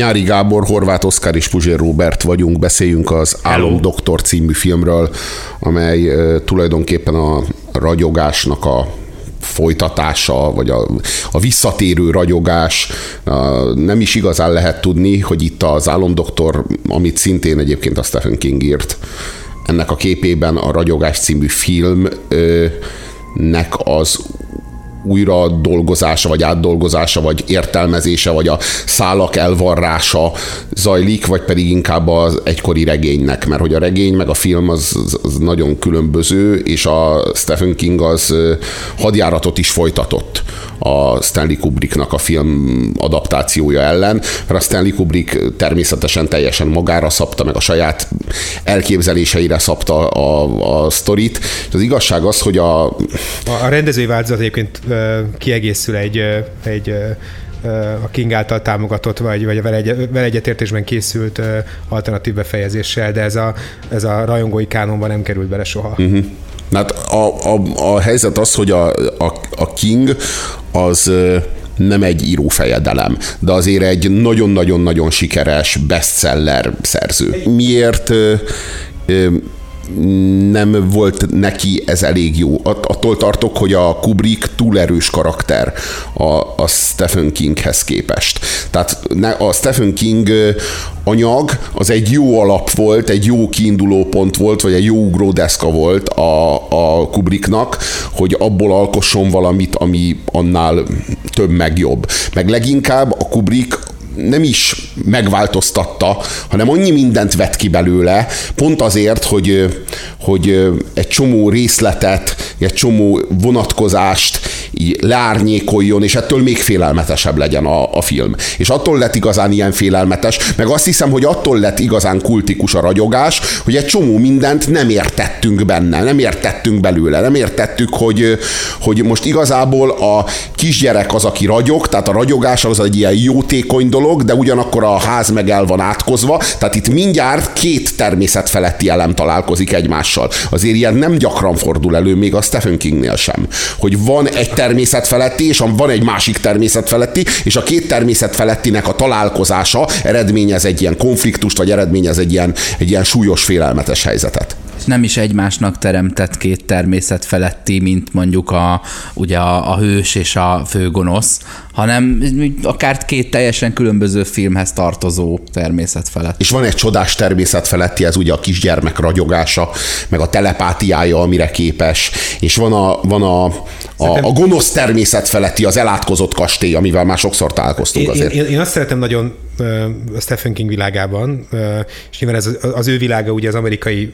Nyári Gábor, Horváth Oszkár és Puzsér Robert vagyunk, beszéljünk az Álom Doktor című filmről, amely tulajdonképpen a ragyogásnak a folytatása, vagy a, a visszatérő ragyogás. Nem is igazán lehet tudni, hogy itt az Álomdoktor, amit szintén egyébként a Stephen King írt, ennek a képében a Ragyogás című filmnek az újra dolgozása, vagy átdolgozása, vagy értelmezése, vagy a szálak elvarrása zajlik, vagy pedig inkább az egykori regénynek, mert hogy a regény meg a film az, az nagyon különböző, és a Stephen King az hadjáratot is folytatott a Stanley Kubricknak a film adaptációja ellen, mert a Stanley Kubrick természetesen teljesen magára szabta, meg a saját elképzeléseire szabta a, a sztorit. Az igazság az, hogy a... A rendezői változat egyébként kiegészül egy, egy a King által támogatott, vagy, vagy vele, egy, vele egyetértésben készült alternatív befejezéssel, de ez a, ez a rajongói kánonban nem került bele soha. Uh-huh. Hát a, a, a helyzet az, hogy a, a, a King az nem egy írófejedelem, de azért egy nagyon-nagyon-nagyon sikeres bestseller szerző. Miért nem volt neki ez elég jó. Attól tartok, hogy a Kubrick túl erős karakter a, a Stephen Kinghez képest. Tehát a Stephen King anyag az egy jó alap volt, egy jó kiinduló pont volt, vagy egy jó ugródeszka volt a, a Kubricknak, hogy abból alkosson valamit, ami annál több meg jobb. Meg leginkább a Kubrick nem is megváltoztatta, hanem annyi mindent vett ki belőle, pont azért, hogy, hogy egy csomó részletet, egy csomó vonatkozást így leárnyékoljon, és ettől még félelmetesebb legyen a, a film. És attól lett igazán ilyen félelmetes, meg azt hiszem, hogy attól lett igazán kultikus a ragyogás, hogy egy csomó mindent nem értettünk benne, nem értettünk belőle, nem értettük, hogy, hogy most igazából a kisgyerek az, aki ragyog, tehát a ragyogás az egy ilyen jótékony dolog, de ugyanakkor a ház meg el van átkozva, tehát itt mindjárt két természetfeletti elem találkozik egymással. Azért ilyen nem gyakran fordul elő, még a Stephen Kingnél sem, hogy van egy természetfeletti, és van egy másik természetfeletti, és a két természetfelettinek a találkozása eredményez egy ilyen konfliktust, vagy eredményez egy ilyen, egy ilyen súlyos, félelmetes helyzetet nem is egymásnak teremtett két természet feletti, mint mondjuk a, ugye a, a hős és a főgonosz, hanem akár két teljesen különböző filmhez tartozó természet felett. És van egy csodás természet feletti, ez ugye a kisgyermek ragyogása, meg a telepátiája, amire képes, és van a, van a, a, a gonosz természet feletti, az elátkozott kastély, amivel már sokszor találkoztunk azért. Én, én, én azt szeretem nagyon Stephen King világában, és nyilván ez az ő világa ugye az amerikai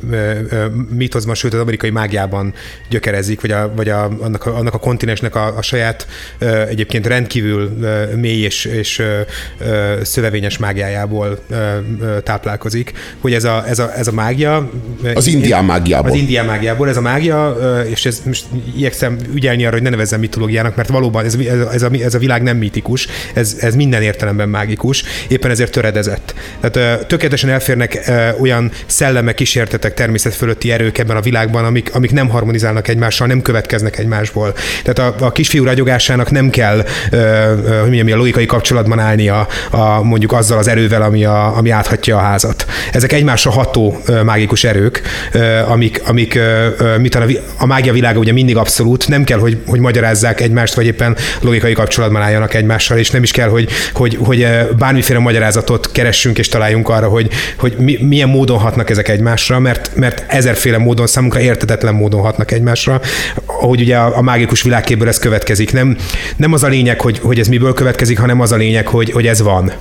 mítoszban, sőt az amerikai mágiában gyökerezik, vagy, a, vagy a, annak, a, annak a kontinensnek a, a saját egyébként rendkívül mély és, és szövevényes mágiájából táplálkozik, hogy ez a, ez a, ez a mágia... Az indián mágiából. Az indián mágiából, ez a mágia, és ez most igyekszem ügyelni arra, hogy ne nevezzem mitológiának, mert valóban ez, ez, a, ez a világ nem mítikus, ez, ez minden értelemben mágikus, éppen ezért töredezett. Tehát tökéletesen elférnek olyan szellemek, kísértetek, természet fölötti erők ebben a világban, amik, amik nem harmonizálnak egymással, nem következnek egymásból. Tehát a, a kisfiú ragyogásának nem kell, hogy mondjam, a logikai kapcsolatban állni a, a, mondjuk azzal az erővel, ami, a, ami áthatja a házat. Ezek egymásra ható mágikus erők, amik, amik mit a, a mágia világa ugye mindig abszolút, nem kell, hogy, hogy magyarázzák egymást, vagy éppen logikai kapcsolatban álljanak egymással, és nem is kell, hogy, hogy, hogy bármiféle magyarázatot keressünk és találjunk arra, hogy, hogy mi, milyen módon hatnak ezek egymásra, mert, mert ezerféle módon, számunkra értetetlen módon hatnak egymásra, ahogy ugye a, a mágikus világképből ez következik. Nem, nem az a lényeg, hogy, hogy ez miből következik, hanem az a lényeg, hogy, hogy ez van.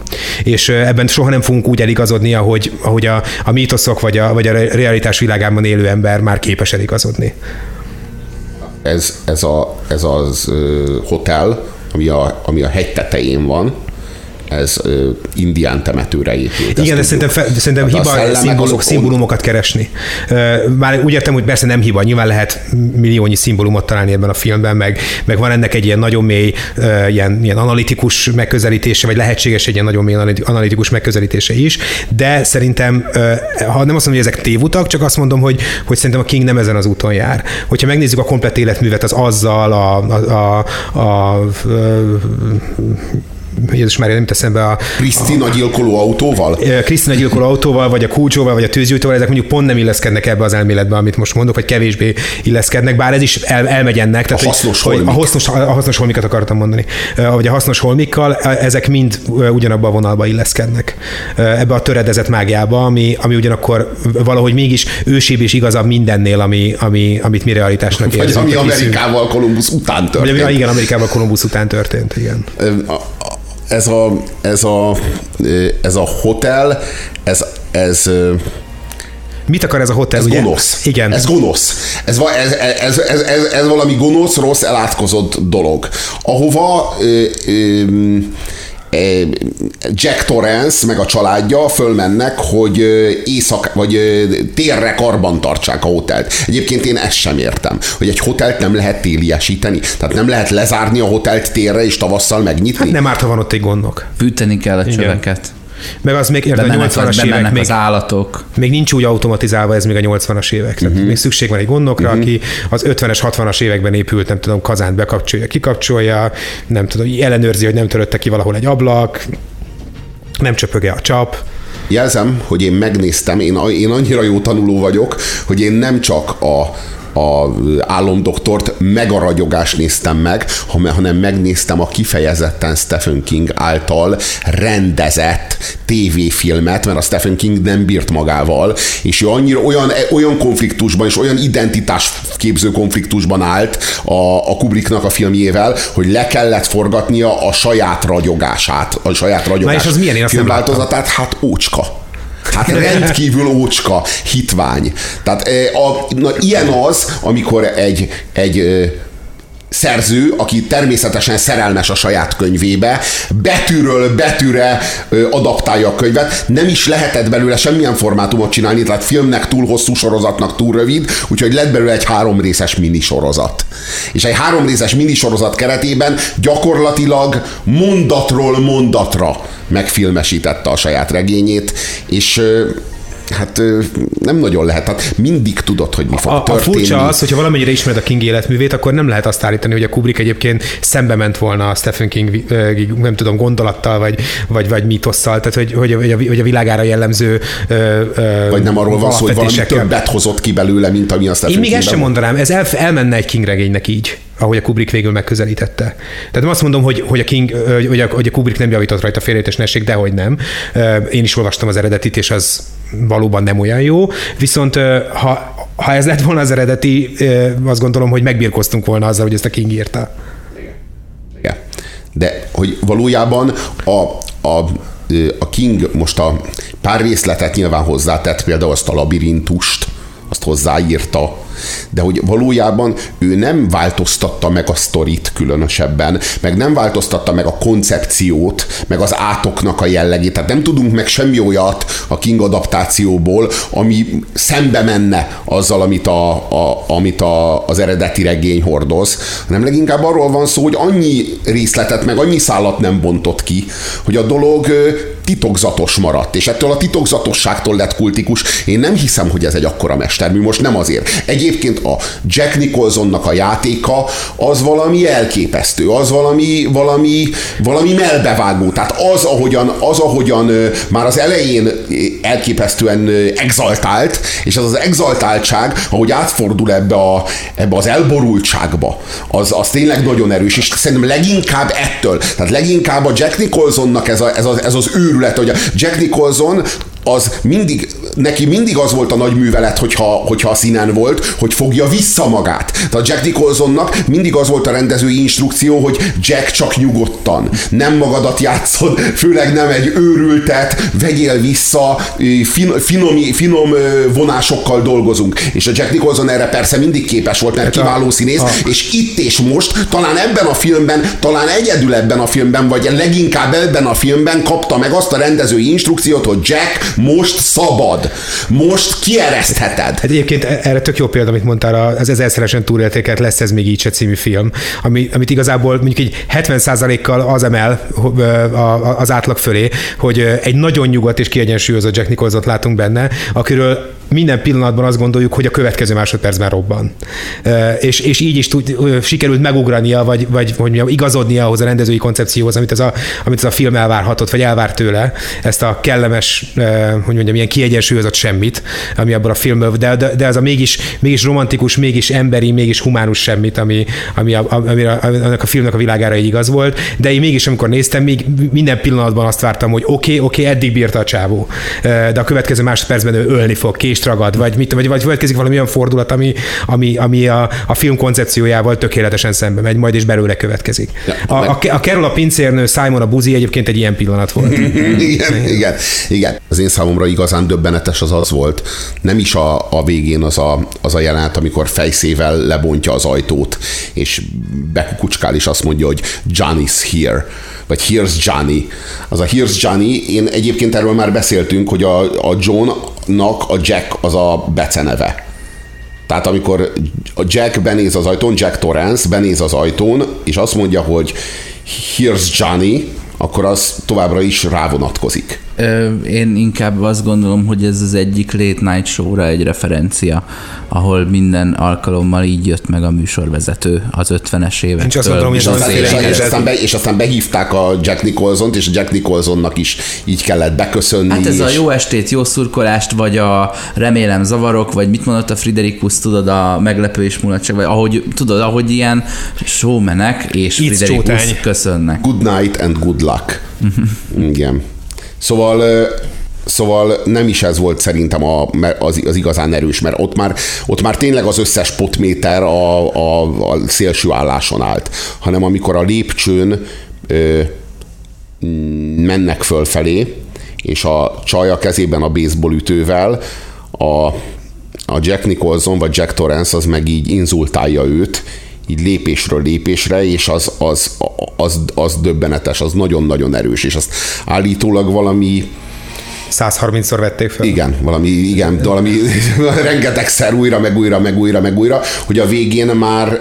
És ebben soha nem fogunk úgy eligazodni, ahogy, ahogy a, a mítoszok vagy a, vagy a realitás világában élő ember már képes eligazodni. Ez, ez, a, ez az hotel, ami a, ami a hegy tetején van, ez indián temetőre épült. Igen, de szerintem, fe, szerintem hát hiba szimbólumok, szimbólumokat keresni. Már úgy értem, hogy persze nem hiba, nyilván lehet milliónyi szimbólumot találni ebben a filmben, meg, meg van ennek egy ilyen nagyon mély, ilyen, ilyen analitikus megközelítése, vagy lehetséges egy ilyen nagyon mély analitikus megközelítése is, de szerintem, ha nem azt mondom, hogy ezek tévutak, csak azt mondom, hogy, hogy szerintem a King nem ezen az úton jár. Hogyha megnézzük a komplet életművet, az azzal, a, a, a, a, a Jézus már nem teszem be a... Krisztina gyilkoló autóval? Krisztina gyilkoló autóval, vagy a kulcsóval, vagy a tűzgyújtóval, ezek mondjuk pont nem illeszkednek ebbe az elméletbe, amit most mondok, vagy kevésbé illeszkednek, bár ez is el, elmegy ennek. Tehát, a hasznos hogy, hogy a, hasznos, a hasznos holmikat akartam mondani. Vagy a hasznos holmikkal, ezek mind ugyanabba a vonalba illeszkednek. Ebbe a töredezett mágiába, ami, ami ugyanakkor valahogy mégis ősibb és igazabb mindennél, ami, ami, amit mi realitásnak érzünk. Vagy ami Amerikával Kolumbusz után történt. Vagy, igen, Amerikával Kolumbusz után történt, igen. Ez a, ez a, ez a hotel, ez, ez Mit akar ez a hotel? Ez ugye? gonosz. Igen. Ez gonosz. Ez, ez, ez, ez, ez, ez valami gonosz, rossz, elátkozott dolog. Ahova ö, ö, Jack Torrance meg a családja fölmennek, hogy éjszak, vagy térre karban tartsák a hotelt. Egyébként én ezt sem értem, hogy egy hotelt nem lehet téliesíteni. Tehát nem lehet lezárni a hotelt térre és tavasszal megnyitni. Hát nem árt, ha van ott egy gondok. Fűteni kell a csöveket. Meg az még érted, a 80-as évek még, az állatok. még nincs úgy automatizálva ez még a 80-as évek. Tehát uh-huh. még szükség van egy gondokra, uh-huh. aki az 50-es, 60-as években épült, nem tudom, kazánt bekapcsolja, kikapcsolja, nem tudom, ellenőrzi, hogy nem törötte ki valahol egy ablak, nem csöpöge a csap. Jelzem, hogy én megnéztem, én, én annyira jó tanuló vagyok, hogy én nem csak a a álomdoktort meg a ragyogást néztem meg, hanem megnéztem a kifejezetten Stephen King által rendezett tévéfilmet, mert a Stephen King nem bírt magával, és ő annyira olyan, olyan konfliktusban és olyan identitás képző konfliktusban állt a, a Kubricknak a filmjével, hogy le kellett forgatnia a saját ragyogását, a saját ragyogás Na és az milyen? Én filmváltozatát, hát ócska. Hát rendkívül ócska, hitvány. Tehát a, na, ilyen az, amikor egy, egy szerző, aki természetesen szerelmes a saját könyvébe, betűről betűre adaptálja a könyvet. Nem is lehetett belőle semmilyen formátumot csinálni, tehát filmnek túl hosszú, sorozatnak túl rövid, úgyhogy lett belőle egy három részes minisorozat. És egy három részes minisorozat keretében gyakorlatilag mondatról mondatra megfilmesítette a saját regényét, és Hát nem nagyon lehet. Hát mindig tudod, hogy mi fog a, történni. A furcsa az, hogyha valamennyire ismered a King életművét, akkor nem lehet azt állítani, hogy a Kubrick egyébként szembe ment volna a Stephen King, nem tudom, gondolattal, vagy, vagy, vagy mítosszal, tehát hogy, hogy, hogy, a, hogy a világára jellemző Vagy nem arról van szó, hogy valami többet hozott ki belőle, mint ami a Stephen Én még ezt sem mondanám, ez el, elmenne egy King regénynek így ahogy a Kubrick végül megközelítette. Tehát nem azt mondom, hogy, hogy, a, King, hogy, a, hogy a Kubrick nem javított rajta félrejtés neség, de hogy nem. Én is olvastam az eredetit, és az valóban nem olyan jó. Viszont ha, ha ez lett volna az eredeti, azt gondolom, hogy megbírkoztunk volna azzal, hogy ezt a King írta. Igen. De hogy valójában a, a, a King most a pár részletet nyilván hozzátett, például azt a labirintust, azt hozzáírta, de hogy valójában ő nem változtatta meg a sztorit különösebben, meg nem változtatta meg a koncepciót, meg az átoknak a jellegét. Tehát nem tudunk meg semmi olyat a King adaptációból, ami szembe menne azzal, amit, a, a, amit a, az eredeti regény hordoz, hanem leginkább arról van szó, hogy annyi részletet, meg annyi szállat nem bontott ki, hogy a dolog titokzatos maradt, és ettől a titokzatosságtól lett kultikus. Én nem hiszem, hogy ez egy akkora mestermű, most nem azért. Egyébként a Jack Nicholsonnak a játéka az valami elképesztő, az valami, valami, valami melbevágó. Tehát az, ahogyan, az, ahogyan már az elején elképesztően exaltált, és az az exaltáltság, ahogy átfordul ebbe, a, ebbe az elborultságba, az, az tényleg nagyon erős, és szerintem leginkább ettől, tehát leginkább a Jack Nicholsonnak ez, a, ez, a, ez az őrület, hogy a Jack Nicholson az mindig, neki mindig az volt a nagy művelet, hogyha, hogyha a színen volt, hogy fogja vissza magát. Tehát Jack Nicholsonnak mindig az volt a rendezői instrukció, hogy Jack csak nyugodtan, nem magadat játszod, főleg nem egy őrültet, vegyél vissza, fin, finom, finom vonásokkal dolgozunk. És a Jack Nicholson erre persze mindig képes volt, mert hát kiváló színész, a... és itt és most, talán ebben a filmben, talán egyedül ebben a filmben, vagy leginkább ebben a filmben kapta meg azt a rendezői instrukciót, hogy Jack most szabad, most kieresztheted. Hát egyébként e- erre tök jó példa, amit mondtál, az ezerszeresen túlértékelt lesz ez még így se című film, ami, amit igazából mondjuk egy 70%-kal az emel az átlag fölé, hogy egy nagyon nyugodt és kiegyensúlyozott Jack nicholson látunk benne, akiről minden pillanatban azt gondoljuk, hogy a következő másodpercben robban. És, és így is tud, sikerült megugrania, vagy, vagy hogy mondjam, igazodnia ahhoz a rendezői koncepcióhoz, amit az a, amit az a film elvárhatott, vagy elvár tőle, ezt a kellemes, hogy mondjam, ilyen kiegyensúlyozott semmit, ami abban a filmből, de, de, de az a mégis, mégis romantikus, mégis emberi, mégis humánus semmit, ami, ami, a, ami a, annak a filmnek a világára így igaz volt, de én mégis, amikor néztem, még minden pillanatban azt vártam, hogy oké, okay, oké, okay, eddig bírta a csávó, de a következő másodpercben ő ölni fog, kést ragad, vagy, mit, vagy, vagy következik valami olyan fordulat, ami, ami, ami a, a film koncepciójával tökéletesen szembe megy, majd és belőle következik. A, a, a Carol a pincérnő, Simon a buzi egyébként egy ilyen pillanat volt. igen, igen, igen. Az én számomra igazán döbbenetes az az volt. Nem is a, a végén az a, az a jelenet, amikor fejszével lebontja az ajtót, és bekukucskál, és azt mondja, hogy Johnny's here vagy Here's Johnny. Az a Here's Johnny, én egyébként erről már beszéltünk, hogy a, a Johnnak a Jack az a beceneve. Tehát amikor Jack benéz az ajtón, Jack Torrance benéz az ajtón, és azt mondja, hogy Here's Johnny, akkor az továbbra is rávonatkozik. Én inkább azt gondolom, hogy ez az egyik late night show-ra egy referencia, ahol minden alkalommal így jött meg a műsorvezető az 50-es évektől. Csak azt gondolom, hogy és, aztán, és, és, aztán be, és aztán behívták a Jack Nicholson-t, és a Jack Nicholsonnak is így kellett beköszönni. Hát ez és... a jó estét, jó szurkolást, vagy a remélem zavarok, vagy mit mondott a Friderikus, tudod, a meglepő és mulatság, vagy ahogy, tudod, ahogy ilyen showmenek és Friderikus köszönnek. Good night and good luck. Igen. Szóval Szóval nem is ez volt szerintem a, az, az igazán erős, mert ott már, ott már tényleg az összes potméter a, a, a szélső álláson állt, hanem amikor a lépcsőn ö, mennek fölfelé, és a csaj a kezében a baseball ütővel, a, a Jack Nicholson vagy Jack Torrance az meg így inzultálja őt, így lépésről lépésre, és az, az, az, az döbbenetes, az nagyon-nagyon erős, és azt állítólag valami 130-szor vették fel. Igen, valami, igen, valami rengetegszer újra, meg újra, meg újra, meg újra, hogy a végén már,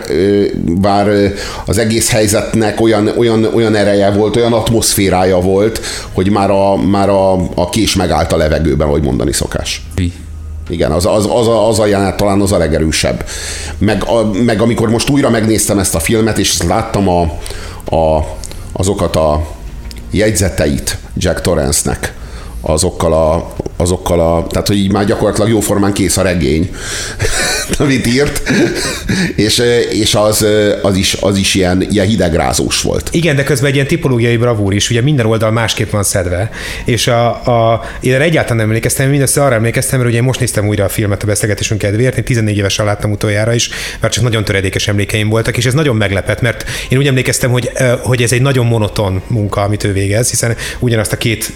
bár az egész helyzetnek olyan, olyan, olyan ereje volt, olyan atmoszférája volt, hogy már a, már a, a kés megállt a levegőben, ahogy mondani szokás. Igen, az, az, az, a, az a jelenet talán az a legerősebb. Meg, a, meg amikor most újra megnéztem ezt a filmet, és láttam a, a, azokat a jegyzeteit Jack Torrance-nek, azokkal a, azokkal a, tehát hogy így már gyakorlatilag jóformán kész a regény, amit írt, és, és az, az, is, az is ilyen, ilyen hidegrázós volt. Igen, de közben egy ilyen tipológiai bravúr is, ugye minden oldal másképp van szedve, és a, a, én egyáltalán nem emlékeztem, mindössze arra emlékeztem, mert ugye most néztem újra a filmet a beszélgetésünk kedvéért, én 14 évesen láttam utoljára is, mert csak nagyon töredékes emlékeim voltak, és ez nagyon meglepett, mert én úgy emlékeztem, hogy, hogy ez egy nagyon monoton munka, amit ő végez, hiszen ugyanazt a két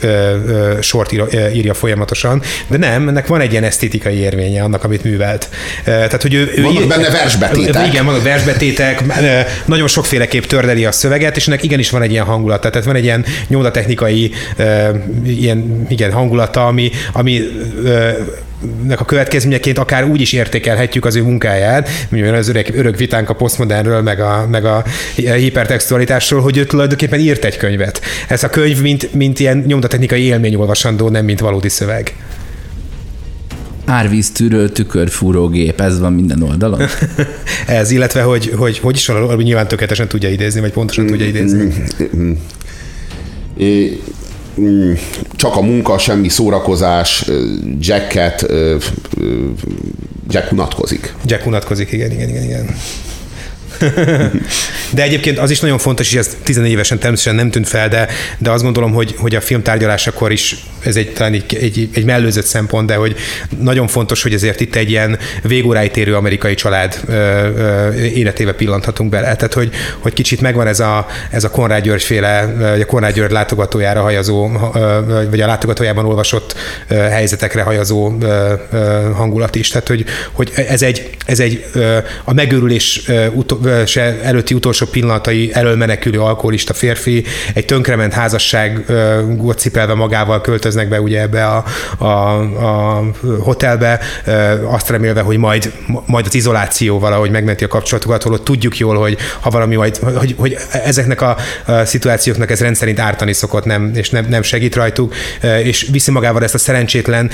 sort írja folyamatosan, de nem, ennek van egy ilyen esztétikai érvénye annak, amit művelt. Tehát, hogy ő, ő vannak benne versbetétek. Igen, vannak versbetétek, nagyon sokféleképp tördeli a szöveget, és ennek igenis van egy ilyen hangulata, tehát van egy ilyen nyomdatechnikai ilyen, igen, hangulata, ami, ami nek a következményeként akár úgy is értékelhetjük az ő munkáját, mivel az öreg, örök vitánk a posztmodernről, meg a, meg a hipertextualitásról, hogy ő tulajdonképpen írt egy könyvet. Ez a könyv, mint, mint ilyen nyomdatechnikai élményolvasandó, nem mint valódi szöveg. Árvíztűrő tükörfúrógép, ez van minden oldalon? ez, illetve hogy, hogy, hogy is van, nyilván tökéletesen tudja idézni, vagy pontosan tudja idézni. Csak a munka, semmi szórakozás, Jacket, Jack unatkozik. Jack unatkozik, igen, igen, igen, igen. de egyébként az is nagyon fontos, és ez 14 évesen természetesen nem tűnt fel, de, de azt gondolom, hogy, hogy a film tárgyalásakor is ez egy, talán egy, egy, egy mellőzött szempont, de hogy nagyon fontos, hogy ezért itt egy ilyen végóráig térő amerikai család ö, ö, életébe pillanthatunk bele. Tehát, hogy, hogy kicsit megvan ez a, ez a Konrád György féle, a Konrád György látogatójára hajazó, vagy a látogatójában olvasott helyzetekre hajazó hangulat is. Tehát, hogy, hogy ez egy, ez egy a megőrülés se előtti utolsó pillanatai elől menekülő alkoholista férfi, egy tönkrement házasságot cipelve magával költöznek be ugye ebbe a, a, a hotelbe, azt remélve, hogy majd, majd az izoláció valahogy megmenti a kapcsolatokat, holott tudjuk jól, hogy ha valami majd, hogy, hogy ezeknek a, a szituációknak ez rendszerint ártani szokott, nem, és nem, nem segít rajtuk, és viszi magával ezt a szerencsétlen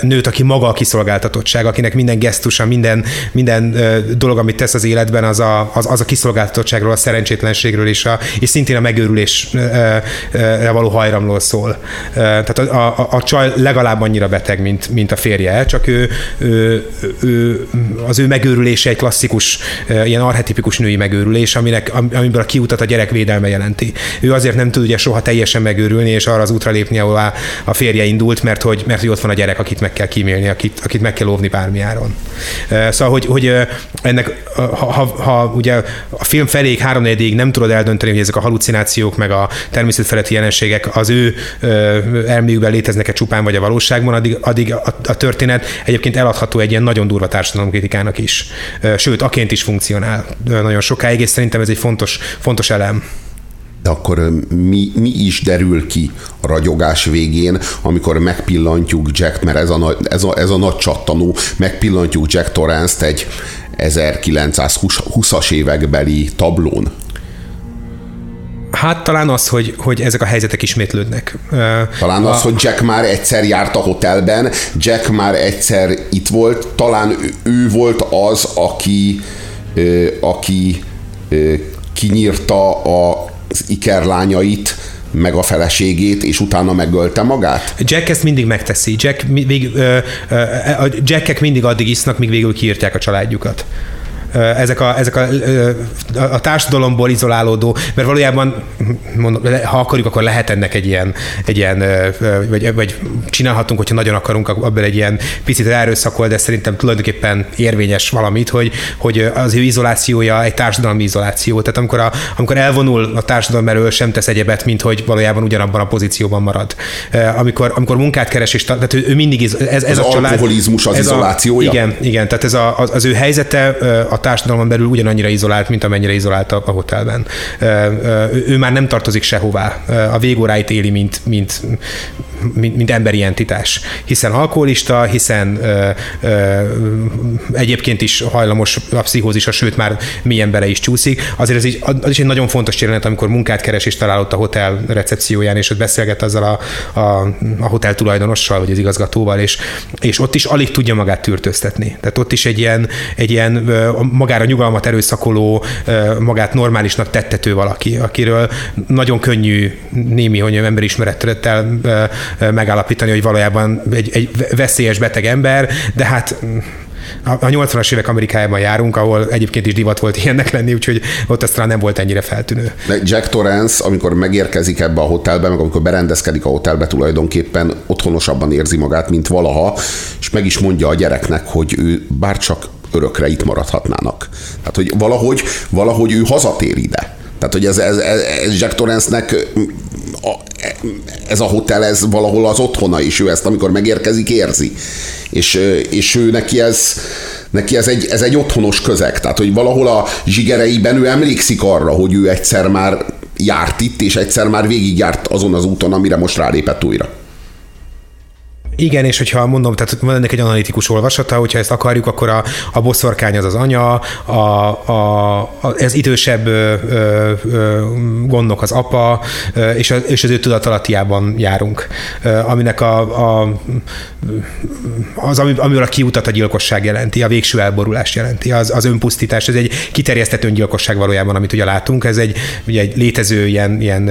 nőt, aki maga a kiszolgáltatottság, akinek minden gesztusa, minden, minden dolog, amit tesz az életben, az a, az, az a kiszolgáltatottságról, a szerencsétlenségről és, a, és szintén a megőrülésre való hajramról szól. Tehát a, a, a csaj legalább annyira beteg, mint, mint a férje, csak ő, ő, ő, az ő megőrülése egy klasszikus, ilyen arhetipikus női megőrülés, aminek, amiből a kiutat a gyerek védelme jelenti. Ő azért nem tud ugye soha teljesen megőrülni, és arra az útra lépni, ahol a férje indult, mert hogy, mert hogy ott van a gyerek, akit meg kell kímélni, akit, akit meg kell óvni bármi áron. Szóval, hogy, hogy ennek, ha, ha, ha ugye a film feléig, három nem tudod eldönteni, hogy ezek a halucinációk, meg a természetfeletti jelenségek az ő elméjükben léteznek-e csupán, vagy a valóságban, addig, addig a, a történet egyébként eladható egy ilyen nagyon durva társadalomkritikának is. Sőt, aként is funkcionál nagyon sokáig, és szerintem ez egy fontos, fontos elem de akkor mi, mi is derül ki a ragyogás végén, amikor megpillantjuk Jack, mert ez a, ez a, ez a nagy csattanó, megpillantjuk Jack Torrance-t egy 1920-as évekbeli tablón? Hát talán az, hogy, hogy ezek a helyzetek ismétlődnek. Talán a... az, hogy Jack már egyszer járt a hotelben, Jack már egyszer itt volt, talán ő, ő volt az, aki, aki kinyírta a az ikerlányait, meg a feleségét, és utána megölte magát? Jack ezt mindig megteszi. Jack, vég, ö, ö, a Jackek mindig addig isznak, míg végül kiírtják a családjukat ezek a, ezek a, a társadalomból izolálódó, mert valójában, mondom, ha akarjuk, akkor lehet ennek egy ilyen, egy ilyen vagy, vagy csinálhatunk, hogyha nagyon akarunk, abban egy ilyen picit erőszakol, de szerintem tulajdonképpen érvényes valamit, hogy, hogy az ő izolációja egy társadalmi izoláció. Tehát amikor, a, amikor elvonul a társadalom erről, sem tesz egyebet, mint hogy valójában ugyanabban a pozícióban marad. Amikor, amikor munkát keres, és tehát ő, ő mindig, ez, ez az a család. alkoholizmus az ez izolációja? A, igen, igen, tehát ez a, az, az ő helyzete a társadalomon belül ugyanannyira izolált, mint amennyire izolált a, a hotelben. Ő, ő már nem tartozik sehová. A végóráit éli, mint, mint, mint, mint emberi entitás. Hiszen alkoholista, hiszen ö, ö, egyébként is hajlamos a pszichózisra, sőt már milyen bele is csúszik. Azért ez így, az is egy nagyon fontos jelenet, amikor munkát keres és talál ott a hotel recepcióján, és ott beszélget azzal a, a, a hotel tulajdonossal, vagy az igazgatóval, és, és ott is alig tudja magát tűrtöztetni. Tehát ott is egy ilyen, egy ilyen magára nyugalmat erőszakoló, magát normálisnak tettető valaki, akiről nagyon könnyű némi, hogy emberismerettel megállapítani, hogy valójában egy, egy veszélyes beteg ember, de hát a 80-as évek Amerikájában járunk, ahol egyébként is divat volt ilyennek lenni, úgyhogy ott aztán nem volt ennyire feltűnő. Jack Torrance, amikor megérkezik ebbe a hotelbe, meg amikor berendezkedik a hotelbe, tulajdonképpen otthonosabban érzi magát, mint valaha, és meg is mondja a gyereknek, hogy ő bárcsak örökre itt maradhatnának. Tehát, hogy valahogy, valahogy ő hazatér ide. Tehát, hogy ez, ez, ez Jack Torrance-nek a, ez a hotel, ez valahol az otthona, és ő ezt, amikor megérkezik, érzi. És, és ő neki ez, neki ez egy, ez egy otthonos közeg. Tehát, hogy valahol a zsigereiben ő emlékszik arra, hogy ő egyszer már járt itt, és egyszer már végigjárt azon az úton, amire most rálépett újra. Igen, és hogyha mondom, tehát van ennek egy analitikus olvasata, hogyha ezt akarjuk, akkor a, a boszorkány az az anya, a, a, a, ez idősebb ö, ö, gondok az apa, ö, és, a, és az ő tudatalattiában járunk, ö, aminek a, a, az, amivel a kiutat a gyilkosság jelenti, a végső elborulás jelenti, az, az önpusztítás, ez egy kiterjesztett öngyilkosság valójában, amit ugye látunk, ez egy, ugye egy létező ilyen, ilyen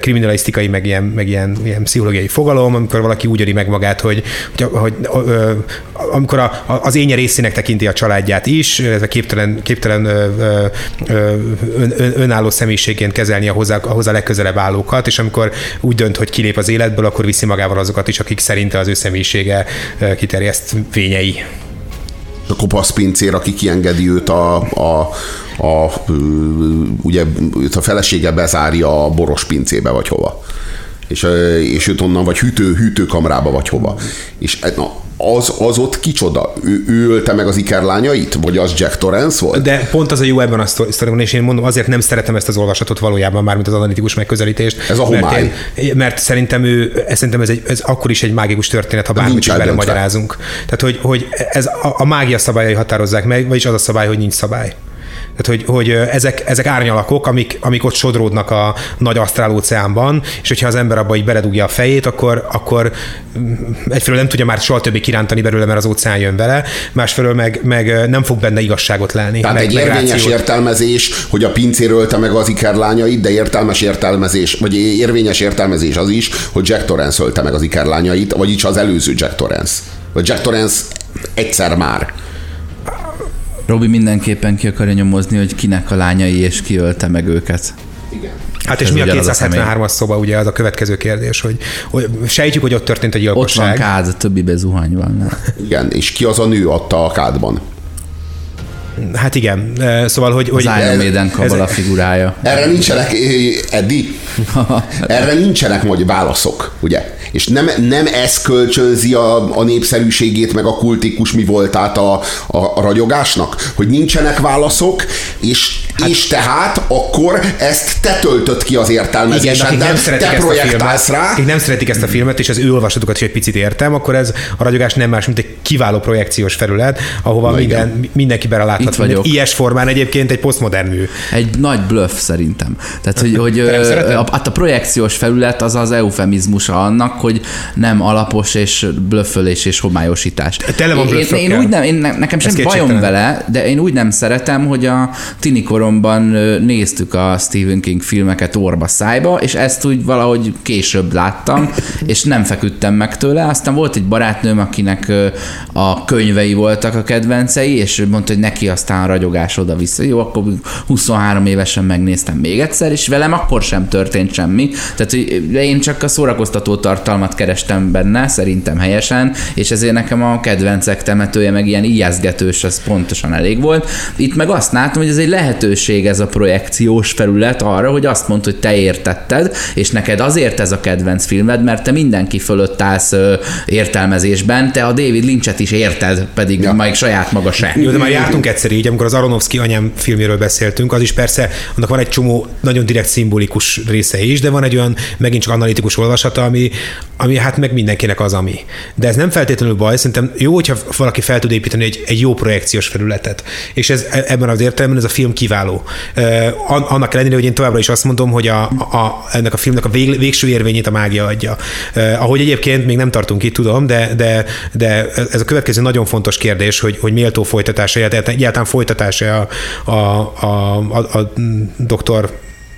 kriminalisztikai, meg ilyen, meg ilyen, ilyen pszichológiai fogalom, amikor valaki úgy öli meg magát, tehát, hogy, hogy, hogy ö, amikor a, az énje részének tekinti a családját is, ez a képtelen, képtelen ö, ö, ön, önálló személyiségként kezelni a hozzá, hozzá legközelebb állókat, és amikor úgy dönt, hogy kilép az életből, akkor viszi magával azokat is, akik szerinte az ő személyisége kiterjeszt vényei. A kopasz pincér, aki kiengedi őt a, a, a, ugye a felesége bezárja a boros pincébe, vagy hova és, és őt onnan vagy hűtő, hűtőkamrába vagy hova. És na, az, az ott kicsoda? Ő, ő ölte meg az ikerlányait? Vagy az Jack Torrance volt? De pont az a jó ebben a sztoriban, és én mondom, azért nem szeretem ezt az olvasatot valójában már, mint az analitikus megközelítést. Ez a mert, homály. én, mert szerintem ő, ez, szerintem ez, egy, ez akkor is egy mágikus történet, ha bármit is magyarázunk. Tehát, hogy, hogy ez a, a mágia szabályai határozzák meg, vagyis az a szabály, hogy nincs szabály. Tehát, hogy, hogy ezek, ezek árnyalakok, amik, amik ott sodródnak a nagy asztrál óceánban, és hogyha az ember abba így beledugja a fejét, akkor, akkor mm, egyfelől nem tudja már soha többé kirántani belőle, mert az óceán jön vele, másfelől meg, meg nem fog benne igazságot lelni. Tehát meg, egy meg érvényes rációt. értelmezés, hogy a pincér ölte meg az ikerlányait, de értelmes értelmezés, vagy érvényes értelmezés az is, hogy Jack Torrance ölte meg az ikerlányait, vagyis az előző Jack Torrance. Vagy Jack Torrance egyszer már. Robi mindenképpen ki akarja nyomozni, hogy kinek a lányai és ki ölte meg őket. Igen. Hát és Ez mi a ugyanaz a személy. 273-as szoba, ugye az a következő kérdés, hogy, hogy sejtjük, hogy ott történt egy Ott van gyilkosság. kád, többibe zuhany van. Igen, és ki az a nő adta a kádban? Hát igen, eh, szóval, hogy... hogy Az Iron Maiden ez- kabala figurája. Erre nincsenek, Eddi, erre nincsenek majd válaszok, ugye? És nem, nem ez kölcsönzi a, a népszerűségét, meg a kultikus mi voltát a, a, a ragyogásnak, hogy nincsenek válaszok, és, hát, és tehát akkor ezt te töltött ki az Igen, értelmezéseddel, nem szeretik te projektálsz rá, akik nem szeretik ezt a filmet, és az ő olvasatukat is egy picit értem, akkor ez a ragyogás nem más, mint egy kiváló projekciós felület, ahova Na igen. minden, mindenki beleláthat. Vagyok. Ilyes formán egyébként egy posztmodern mű. Egy nagy bluff szerintem. Tehát, hogy, hogy nem a, hát a projekciós felület az az eufemizmusa annak, hogy nem alapos és blöffölés és homályosítás. Tele van én, én, úgy nem, én, ne- nekem sem bajom vele, de én úgy nem szeretem, hogy a tini koromban ö, néztük a Stephen King filmeket orba szájba, és ezt úgy valahogy később láttam, és nem feküdtem meg tőle. Aztán volt egy barátnőm, akinek a könyvei voltak a kedvencei, és mondta, hogy neki aztán ragyogás oda-vissza. Jó, akkor 23 évesen megnéztem még egyszer, és velem akkor sem történt semmi. Tehát hogy én csak a szórakoztató tartalmat kerestem benne, szerintem helyesen, és ezért nekem a kedvencek temetője, meg ilyen ijeszgetős, az pontosan elég volt. Itt meg azt látom, hogy ez egy lehetőség ez a projekciós felület arra, hogy azt mondod, hogy te értetted, és neked azért ez a kedvenc filmed, mert te mindenki fölött állsz ö, értelmezésben, te a David Lynchet is érted, pedig Ja. majd saját maga se. Jó, de már jártunk egyszer így, amikor az Aronofsky anyám filmjéről beszéltünk, az is persze, annak van egy csomó nagyon direkt szimbolikus része is, de van egy olyan megint csak analitikus olvasata, ami, ami hát meg mindenkinek az, ami. De ez nem feltétlenül baj, szerintem jó, hogyha valaki fel tud építeni egy, egy jó projekciós felületet. És ez, ebben az értelemben ez a film kiváló. An- Annak ellenére, hogy én továbbra is azt mondom, hogy a, a, ennek a filmnek a vég, végső érvényét a mágia adja. Ahogy egyébként még nem tartunk itt, tudom, de, de, de ez a következő nagyon fontos kérdés, hogy, hogy méltó folytatása, egyáltalán folytatása a, a, a, a, a doktor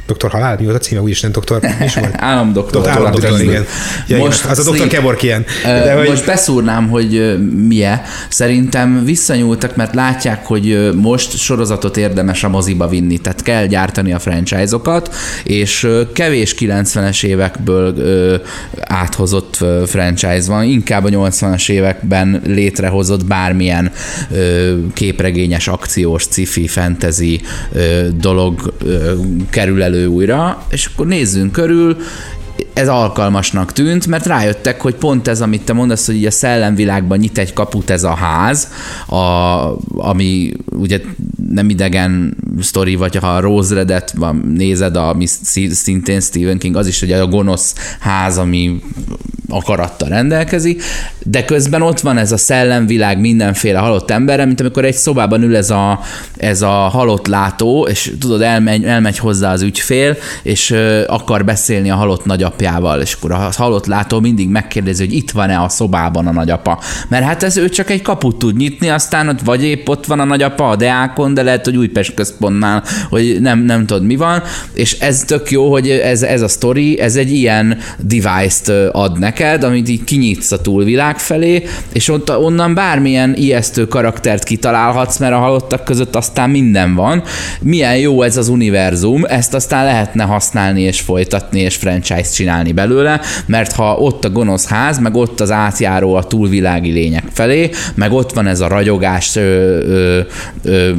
Doktor Halál, mi volt a címe? Úgyis nem doktor, mi is volt? Államdoktor. Doktor, államdoktor, igen. Ja, Most Most az a doktor. Kevorkian. De hogy, Most beszúrnám, hogy milyen. Szerintem visszanyúltak, mert látják, hogy most sorozatot érdemes a moziba vinni, tehát kell gyártani a franchise-okat, és kevés 90-es évekből áthozott franchise van, inkább a 80-as években létrehozott bármilyen képregényes, akciós, sci-fi, fantasy dolog kerül elő újra, és akkor nézzünk körül, ez alkalmasnak tűnt, mert rájöttek, hogy pont ez, amit te mondasz, hogy így a szellemvilágban nyit egy kaput ez a ház, a, ami ugye nem idegen sztori, vagy ha a Rose Redet nézed, ami szintén Stephen King, az is ugye a gonosz ház, ami akarattal rendelkezik, de közben ott van ez a szellemvilág mindenféle halott emberre, mint amikor egy szobában ül ez a, ez a halott látó, és tudod, elmegy, elmegy hozzá az ügyfél, és ö, akar beszélni a halott nagyapjával, és akkor a halott látó mindig megkérdezi, hogy itt van-e a szobában a nagyapa. Mert hát ez ő csak egy kaput tud nyitni, aztán ott vagy épp ott van a nagyapa a Deákon, de lehet, hogy Újpest központnál, hogy nem, nem tudod mi van, és ez tök jó, hogy ez, ez a sztori, ez egy ilyen device-t ad neked, amit így kinyitsz a túlvilág felé, és ott, onnan bármilyen ijesztő karaktert kitalálhatsz, mert a halottak között aztán minden van. Milyen jó ez az univerzum, ezt aztán lehetne használni és folytatni és franchise csinálni belőle, mert ha ott a gonosz ház, meg ott az átjáró a túlvilági lények felé, meg ott van ez a ragyogás ö, ö, ö,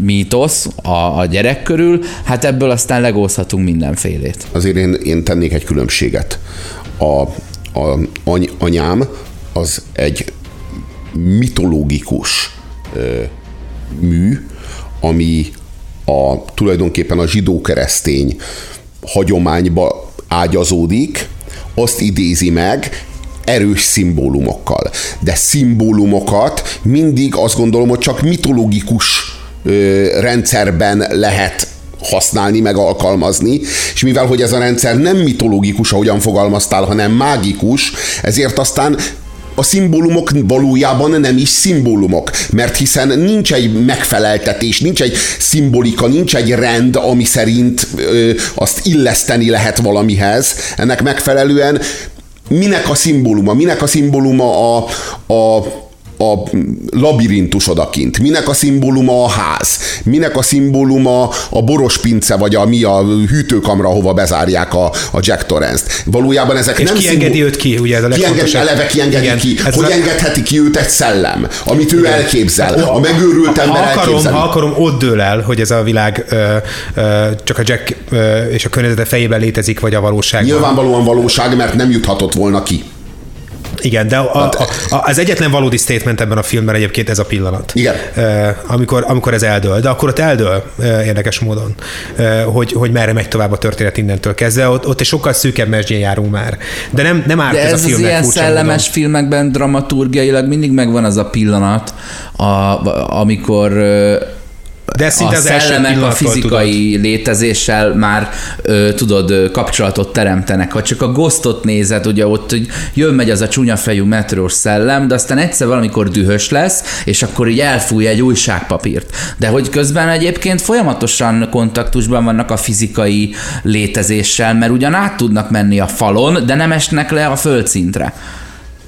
mítosz a, a gyerek körül, hát ebből aztán legózhatunk mindenfélét. Azért én, én tennék egy különbséget. A, a any, anyám az egy mitológikus ö, mű, ami a, tulajdonképpen a zsidó-keresztény hagyományba ágyazódik, azt idézi meg erős szimbólumokkal. De szimbólumokat mindig azt gondolom, hogy csak mitológikus ö, rendszerben lehet használni, meg alkalmazni, és mivel hogy ez a rendszer nem mitológikus, ahogyan fogalmaztál, hanem mágikus, ezért aztán a szimbólumok valójában nem is szimbólumok, mert hiszen nincs egy megfeleltetés, nincs egy szimbolika, nincs egy rend, ami szerint ö, azt illeszteni lehet valamihez. Ennek megfelelően minek a szimbóluma? Minek a szimbóluma a, a a labirintus odakint? Minek a szimbóluma a ház? Minek a szimbóluma a boros pince, vagy a mi a hűtőkamra, ahova bezárják a, a Jack Torrance-t? Valójában ezek És nem ki engedi őt ki, ugye ez a ki engedi, legfontosabb. eleve ki engedi Igen, ki. ez Hogy a- engedheti ki őt egy szellem, amit ő elképzel. A megőrült ha ember akarom, elképzeli. ha akarom, ott dől el, hogy ez a világ ö, ö, csak a Jack ö, és a környezete fejében létezik, vagy a valóságban. Nyilvánvalóan valóság, mert nem juthatott volna ki. Igen, de a, a, a, az egyetlen valódi statement ebben a filmben egyébként ez a pillanat. Igen. Amikor, amikor ez eldől. De akkor ott eldől érdekes módon, hogy, hogy merre megy tovább a történet innentől kezdve. Ott, ott egy sokkal szűkebb mesdjén járunk már. De nem, nem árt De ez, ez a filmnek ilyen szellemes módon. filmekben dramaturgiailag mindig megvan az a pillanat, a, amikor De szinte a az szellemek a fizikai létezéssel már ö, tudod, kapcsolatot teremtenek. Ha csak a Ghostot nézed, ugye ott hogy jön megy az a csúnya fejű metrós szellem, de aztán egyszer valamikor dühös lesz, és akkor így elfúj egy újságpapírt. De hogy közben egyébként folyamatosan kontaktusban vannak a fizikai létezéssel, mert ugyan át tudnak menni a falon, de nem esnek le a földszintre.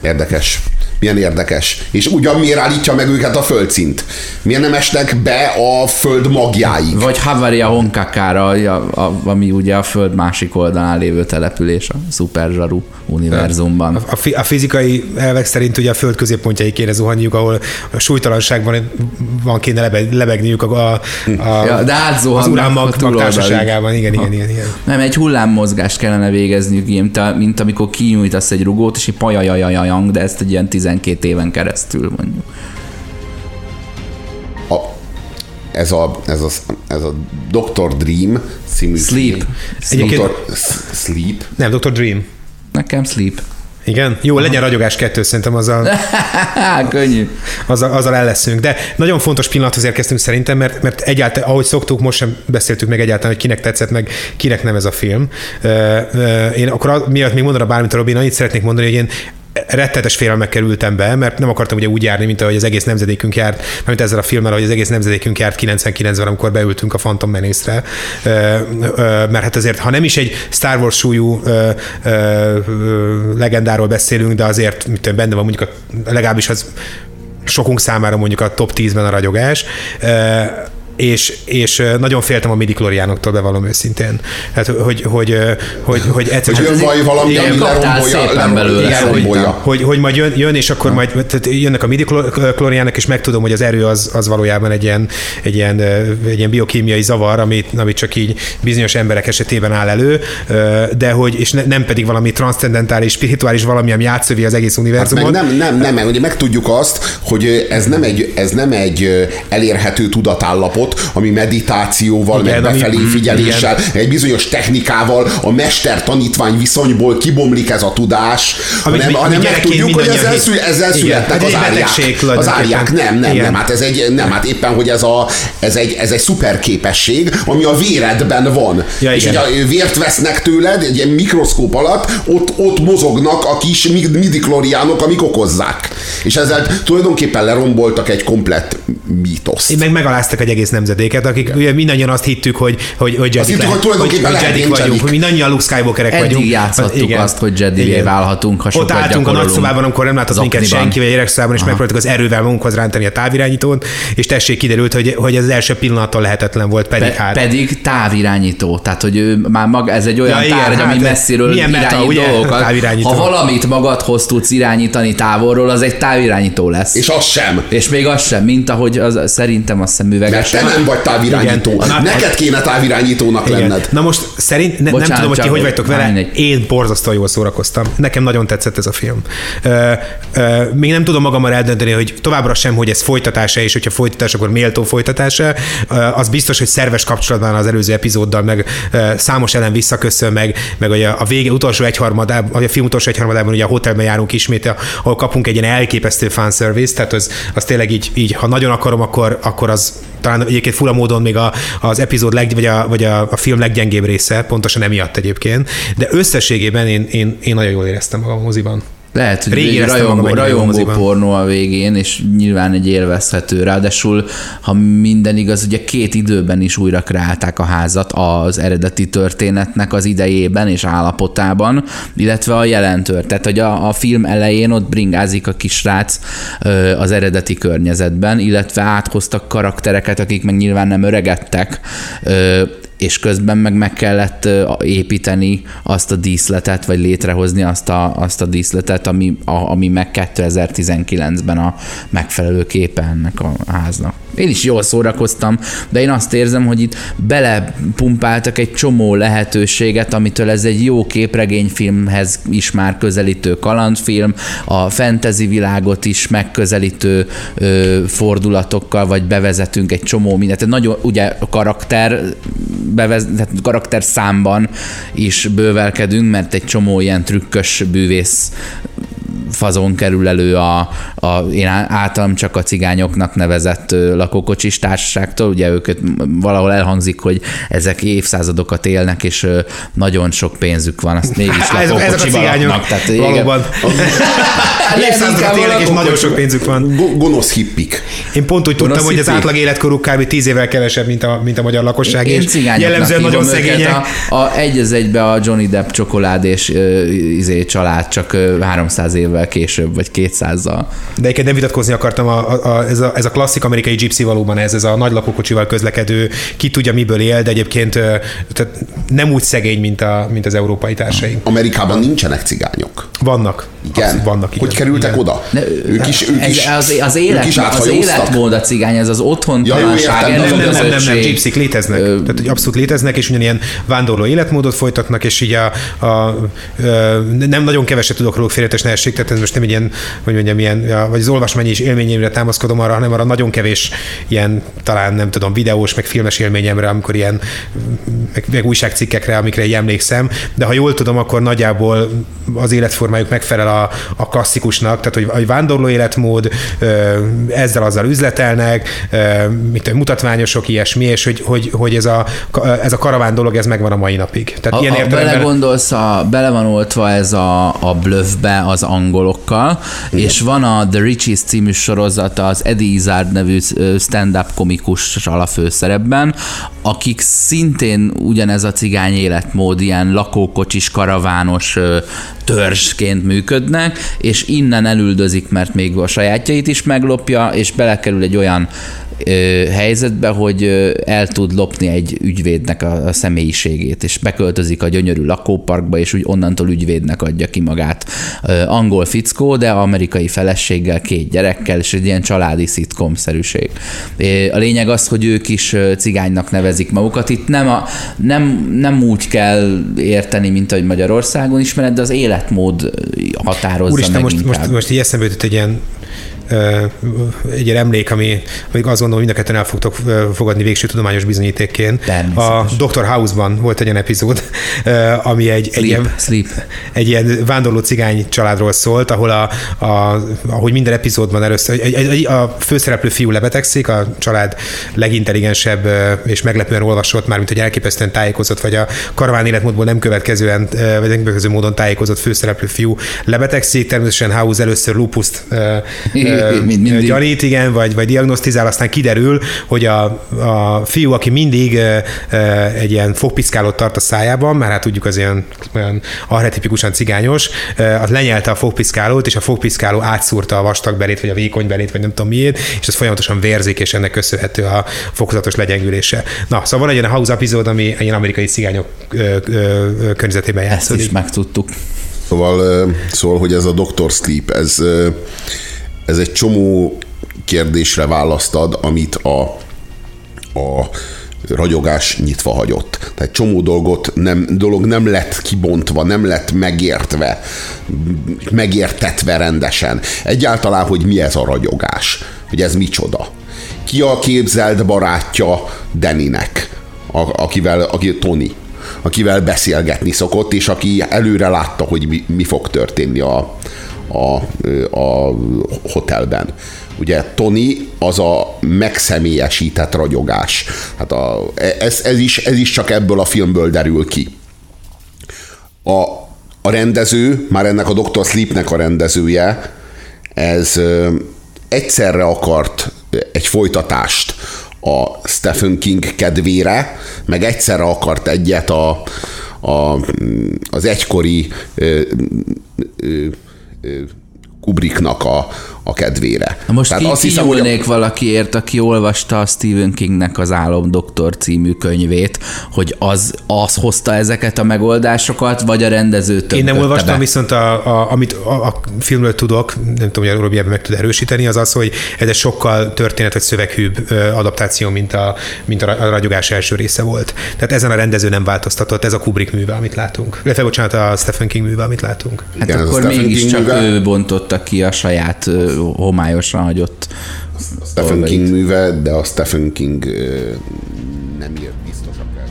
Érdekes. Milyen érdekes. És ugyan miért állítja meg őket a földszint? Miért nem esnek be a föld magjáig? Vagy Havaria Honkakára, a, a, ami ugye a föld másik oldalán lévő település a Super Zsaru univerzumban. A, fi, a fizikai elvek szerint ugye a föld középpontjai kéne zuhanniuk, ahol a súlytalanságban van kéne lebe, lebegniük a, a, a, Ja, de átzuhannak az urán a mag, mag túloldalig. társaságában. Igen, igen, igen, igen. Nem, egy hullámmozgást kellene végezniük, mint, a- mint amikor kinyújtasz egy rugót, és így pajajajajajang, de ezt egy ilyen 12 éven keresztül mondjuk. A, ez, a, ez, a, ez a Dr. Dream című Sleep. film. Dr. Sleep. Nem, Dr. Dream. Nekem sleep. Igen? Jó, legyen ragyogás kettő, szerintem azzal, könnyű. azzal, azzal el leszünk. De nagyon fontos pillanathoz érkeztünk szerintem, mert, mert egyáltalán, ahogy szoktuk, most sem beszéltük meg egyáltalán, hogy kinek tetszett, meg kinek nem ez a film. Én akkor miatt még mondana bármit a Robin, annyit szeretnék mondani, hogy én rettetes félelmekkel ültem be, mert nem akartam ugye úgy járni, mint ahogy az egész nemzedékünk járt, mint ezzel a filmmel, ahogy az egész nemzedékünk járt 99-ben, amikor beültünk a Phantom ö, Mert hát azért, ha nem is egy Star Wars súlyú legendáról beszélünk, de azért mit tudom, benne van mondjuk a, legalábbis az sokunk számára mondjuk a top 10-ben a ragyogás. És, és nagyon féltem a midichlorianoktól, bevallom őszintén. Hát, hogy, hogy, hogy, hogy Hogy egyszerűen... jön vaj valami, igen, ami lerombolja, szépen belőle, lerombolja. hogy, hogy majd jön, jön és akkor majd tehát jönnek a midichloriánok, és megtudom, hogy az erő az, az valójában egy ilyen, egy, ilyen, egy ilyen biokémiai zavar, amit, amit csak így bizonyos emberek esetében áll elő, de hogy, és ne, nem pedig valami transzcendentális, spirituális valami, ami átszövi az egész Hát univerzumot. meg nem, nem, nem, ugye megtudjuk azt, hogy ez nem egy, ez nem egy elérhető tudatállapot, ami meditációval, Igen, meg ami- befelé mm, figyeléssel, egy bizonyos technikával, a mester-tanítvány viszonyból kibomlik ez a tudás, Amit hanem, mi- hanem ami gyerekként megtudjuk, hogy ezzel, hisz- szü- ezzel Igen, születnek hát az árják. Az árják, nem, nem, Igen. nem, hát ez egy, nem, hát éppen, hogy ez, a, ez, egy, ez egy szuper képesség, ami a véredben van. Ja, és igen. ugye vért vesznek tőled, egy ilyen mikroszkóp alatt, ott, ott mozognak a kis midikloriánok, amik okozzák. És ezzel tulajdonképpen leromboltak egy komplett mítoszt. Én meg megaláztak egy egész nemzedéket, akik ugye mindannyian azt hittük, hogy, hogy, hogy Jedik, hittük, hogy hogy, hogy Jedik vagyunk, hogy mindannyian Luke Skywalkerek Eddig vagyunk. játszottuk Igen. azt, hogy Jedi-vé Igen. válhatunk, ha Ott álltunk a nagyszobában, amikor nem látott minket senki, vagy egy szobában, és megpróbáltuk az erővel magunkhoz rántani a távirányítót, és tessék kiderült, hogy, hogy ez az első pillanattól lehetetlen volt, pedig Pe- hát. pedig távirányító, tehát hogy ő már maga, ez egy olyan Ja, igen, tárgy, hát ami ez messziről milyen meta, irányít ugye? dolgokat. Távirányító. Ha valamit magadhoz tudsz irányítani távolról, az egy távirányító lesz. És az sem. És még az sem, mint ahogy az, szerintem a szemüveges. Mert nem vagy távirányító. Igen. Na, Neked kéne távirányítónak Igen. lenned. Na most szerint, ne, Bocsánat, nem tudom, hogy ti hogy vagytok vele, mindegy. én borzasztóan jól szórakoztam. Nekem nagyon tetszett ez a film. Ö, ö, még nem tudom magammal eldönteni, hogy továbbra sem, hogy ez folytatása, és hogyha folytatás, akkor méltó folytatása. Ö, az biztos, hogy szerves kapcsolatban az előző epizóddal, meg ö, számos elem visszaköszön, meg, meg hogy a, a vége utolsó egyharmadában, vagy a film utolsó egyharmadában ugye a hotelben járunk ismét, ahol kapunk egy ilyen elképesztő fanservice, tehát az, az tényleg így, így, ha nagyon akarom, akkor, akkor az talán egyébként fura módon még a, az epizód leg, vagy, a, vagy a, a film leggyengébb része, pontosan emiatt egyébként, de összességében én, én, én nagyon jól éreztem magam a moziban. Lehet, hogy Régi egy rajongó, rajongó pornó a végén, és nyilván egy élvezhető. Ráadásul, ha minden igaz, ugye két időben is újra kreálták a házat az eredeti történetnek az idejében és állapotában, illetve a jelen tört. Tehát, hogy a, a film elején ott bringázik a kisrác az eredeti környezetben, illetve áthoztak karaktereket, akik meg nyilván nem öregedtek, és közben meg meg kellett építeni azt a díszletet, vagy létrehozni azt a, azt a díszletet, ami, a, ami meg 2019-ben a megfelelő képe ennek a háznak. Én is jól szórakoztam, de én azt érzem, hogy itt belepumpáltak egy csomó lehetőséget, amitől ez egy jó képregényfilmhez is már közelítő kalandfilm, a fantasy világot is megközelítő ö, fordulatokkal, vagy bevezetünk egy csomó mindent. Nagyon, ugye a karakter bevez, tehát karakter számban is bővelkedünk, mert egy csomó ilyen trükkös bűvész fazon kerül elő a, a én általam csak a cigányoknak nevezett lakókocsis társaságtól. Ugye őket valahol elhangzik, hogy ezek évszázadokat élnek, és nagyon sok pénzük van, azt mégis Ezek, ezek a cigányok laknak. Tehát valóban évszázadokat élnek, és nagyon sok pénzük van. Go- gonosz hippik. Én pont úgy tudtam, hogy az átlag életkoruk kb. 10 évvel kevesebb, mint a, mint a magyar lakosság, Én és jellemzően nagyon szegények. A, a egy az egybe a Johnny Depp csokolád és izé, család csak ö, 300 évvel később, vagy 200-zal. De egyébként nem vitatkozni akartam, a, a, a, ez, a, ez a klasszik amerikai gypsy valóban ez, ez a nagy lakókocsival közlekedő, ki tudja miből él, de egyébként tehát nem úgy szegény, mint, a, mint az európai társaink. Amerikában nincsenek cigányok. Vannak. Igen. Abszolút Vannak, igen. Hogy kerültek igen. oda? De, ők is, ők ez, is, az, az, ők élet, is az életmód a cigány, ez az Ja, otthontalanság, jó, értem, a Nem, nem, nem, nem, nem, közösség. gypsik léteznek. Ö, Tehát, hogy abszolút léteznek, és ugyanilyen vándorló életmódot folytatnak, és így a, a, ö, nem nagyon keveset tudok róluk félretes ne essék, tehát ez most nem egy ilyen, hogy mondjam, ilyen, vagy az olvasmányi és élményemre támaszkodom arra, hanem arra nagyon kevés ilyen, talán nem tudom, videós, meg filmes élményemre, amikor ilyen, meg, meg újságcikkekre, amikre így emlékszem, de ha jól tudom, akkor nagyjából az életformájuk megfelel a, a klasszikusnak, tehát hogy, hogy vándorló életmód, ezzel azzal üzletelnek, tudom, mutatványosok, ilyesmi, és hogy, hogy, hogy ez, a, ez a karaván dolog, ez megvan a mai napig. Tehát Ha, ilyen ha értelemben... belegondolsz, a, bele van oltva ez a, a bluffbe az angolokkal, Igen. és van a The Riches című sorozata az Eddie Izzard nevű stand-up komikussal a főszerepben, akik szintén ugyanez a cigány életmód, ilyen lakókocsis, karavános törzsként működnek, és innen elüldözik, mert még a sajátjait is meglopja, és belekerül egy olyan helyzetbe, hogy el tud lopni egy ügyvédnek a, a személyiségét, és beköltözik a gyönyörű lakóparkba, és úgy onnantól ügyvédnek adja ki magát. Angol fickó, de amerikai feleséggel, két gyerekkel, és egy ilyen családi szitkom-szerűség. A lényeg az, hogy ők is cigánynak nevezik magukat. Itt nem, a, nem, nem úgy kell érteni, mint ahogy Magyarországon ismered, de az életmód határozza Úristen, meg most, inkább. most, most így eszembe jutott egy ilyen egy ilyen emlék, ami, amíg azt gondolom, mind a ketten el fogtok fogadni végső tudományos bizonyítékként. A. Dr. House-ban volt egy ilyen epizód, ami egy, egy, Sleep, ilyen, sleep. egy ilyen vándorló cigány családról szólt, ahol a, a, ahogy minden epizódban először, egy, egy, egy, a főszereplő fiú lebetegszik, a család legintelligensebb és meglepően olvasott, mármint hogy elképesztően tájékozott, vagy a karaván életmódból nem következően, vagy nem következő módon tájékozott főszereplő fiú lebetegszik, természetesen House először lupuszt Mint mindig. gyanít, igen, vagy, vagy diagnosztizál, aztán kiderül, hogy a, a fiú, aki mindig egy ilyen fogpiszkálót tart a szájában, mert hát tudjuk az ilyen olyan arhetipikusan cigányos, az lenyelte a fogpiszkálót, és a fogpiszkáló átszúrta a vastag belét, vagy a vékony belét, vagy nem tudom miért, és ez folyamatosan vérzik, és ennek köszönhető a fokozatos legyengülése. Na, szóval van egy ilyen house epizód, ami ilyen amerikai cigányok ö, környezetében Ezt játszódik. is megtudtuk. Szóval, szóval, hogy ez a Dr. Sleep, ez, ez egy csomó kérdésre választ ad, amit a, a ragyogás nyitva hagyott. Tehát csomó dolgot nem, dolog nem lett kibontva, nem lett megértve, megértetve rendesen. Egyáltalán, hogy mi ez a ragyogás, hogy ez micsoda. Ki a képzelt barátja Deninek, a, akivel, aki Tony, akivel beszélgetni szokott, és aki előre látta, hogy mi, mi fog történni a, a, a hotelben. Ugye Tony az a megszemélyesített ragyogás. Hát a, ez, ez, is, ez is csak ebből a filmből derül ki. A, a rendező, már ennek a Dr. Sleepnek a rendezője, ez egyszerre akart egy folytatást a Stephen King kedvére, meg egyszerre akart egyet a, a, az egykori ö, ö, ö, Kubricknak a, a kedvére. Na most Tehát ki, azt hiszem, hogy a... valakiért, aki olvasta a Stephen Kingnek az Álom Doktor című könyvét, hogy az, az hozta ezeket a megoldásokat, vagy a rendező Én nem olvastam, be? viszont a, a, amit a, a filmről tudok, nem tudom, hogy a Robi meg tud erősíteni, az az, hogy ez egy sokkal történet vagy szöveghűbb adaptáció, mint a, mint a ragyogás első része volt. Tehát ezen a rendező nem változtatott, ez a Kubrick műve, amit látunk. Illetve bocsánat, a Stephen King műve, amit látunk. Hát Igen, akkor mégiscsak ő bontotta ki a saját homályosan hagyott a Stephen. King műve, de a Stephen King nem írt biztosak el.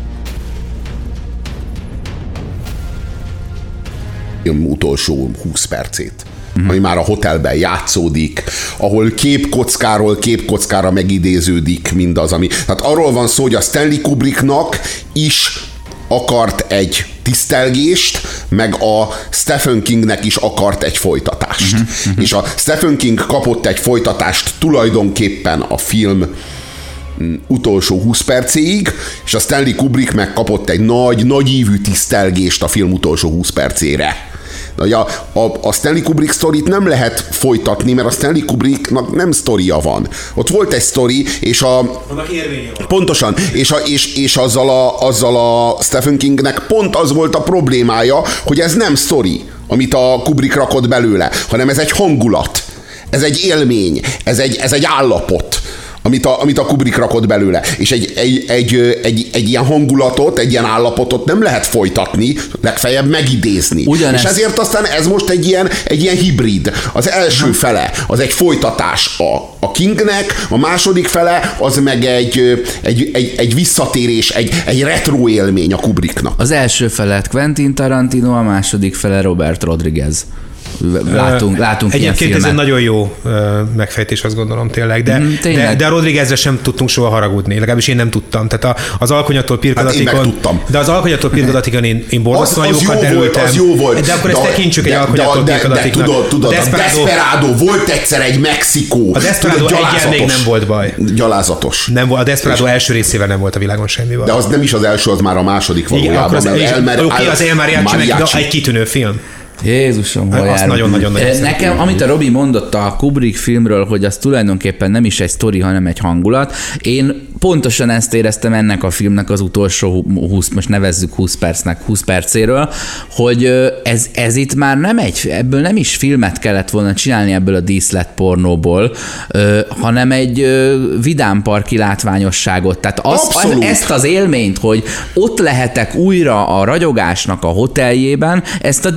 Film utolsó 20 percét. Uh-huh. ami már a hotelben játszódik, ahol képkockáról képkockára megidéződik mindaz, ami... Tehát arról van szó, hogy a Stanley Kubricknak is akart egy tisztelgést, meg a Stephen Kingnek is akart egy folytatást. Uh-huh, uh-huh. És a Stephen King kapott egy folytatást tulajdonképpen a film mm, utolsó 20 percéig, és a Stanley Kubrick megkapott egy nagy, nagyívű tisztelgést a film utolsó 20 percére. A, a, a Stanley Kubrick sztorit nem lehet folytatni, mert a Stanley Kubricknak nem sztoria van. Ott volt egy sztori, és a... Annak van. Pontosan, és, a, és, és azzal, a, azzal a Stephen Kingnek pont az volt a problémája, hogy ez nem sztori, amit a Kubrick rakott belőle, hanem ez egy hangulat, ez egy élmény, ez egy, ez egy állapot amit a, amit a Kubrick rakott belőle. És egy, egy, egy, egy, egy ilyen hangulatot, egy ilyen állapotot nem lehet folytatni, legfeljebb megidézni. Ugyanezt. És ezért aztán ez most egy ilyen, egy ilyen hibrid. Az első fele az egy folytatás a, a Kingnek, a második fele az meg egy, egy, egy, egy visszatérés, egy, egy retro élmény a Kubricknak. Az első felet Quentin Tarantino, a második fele Robert Rodriguez látunk, látunk Egyébként ez egy nagyon jó megfejtés, azt gondolom tényleg, de, mm, tényleg. de, de a Rodriguezre sem tudtunk soha haragudni, legalábbis én nem tudtam. Tehát az alkonyattól pirkadatikon, hát de az alkonyattól pirkadatikon én, én borzasztóan az, az jókat jó volt, az jó volt. De akkor ezt tekintsük egy alkonyattól pirkadatiknak. Tudod, tudod, a Desperado, a Desperado volt egyszer egy Mexikó. A Desperado egyen még nem volt baj. Gyalázatos. Nem, a Desperado első részével nem volt a világon semmi baj. De az nem is az első, az már a második valójában. Igen, akkor az, Elmer, oké, az El Mariachi, egy kitűnő film. Jézusom, hol Azt nagyon-nagyon eh, Nekem, amit a Robi mondott a Kubrick filmről, hogy az tulajdonképpen nem is egy sztori, hanem egy hangulat, én pontosan ezt éreztem ennek a filmnek az utolsó 20, most nevezzük 20 percnek, 20 percéről, hogy ez, ez itt már nem egy, ebből nem is filmet kellett volna csinálni ebből a díszlet pornóból, hanem egy vidámparki látványosságot. Tehát az, az, ezt az élményt, hogy ott lehetek újra a ragyogásnak a hoteljében, ezt a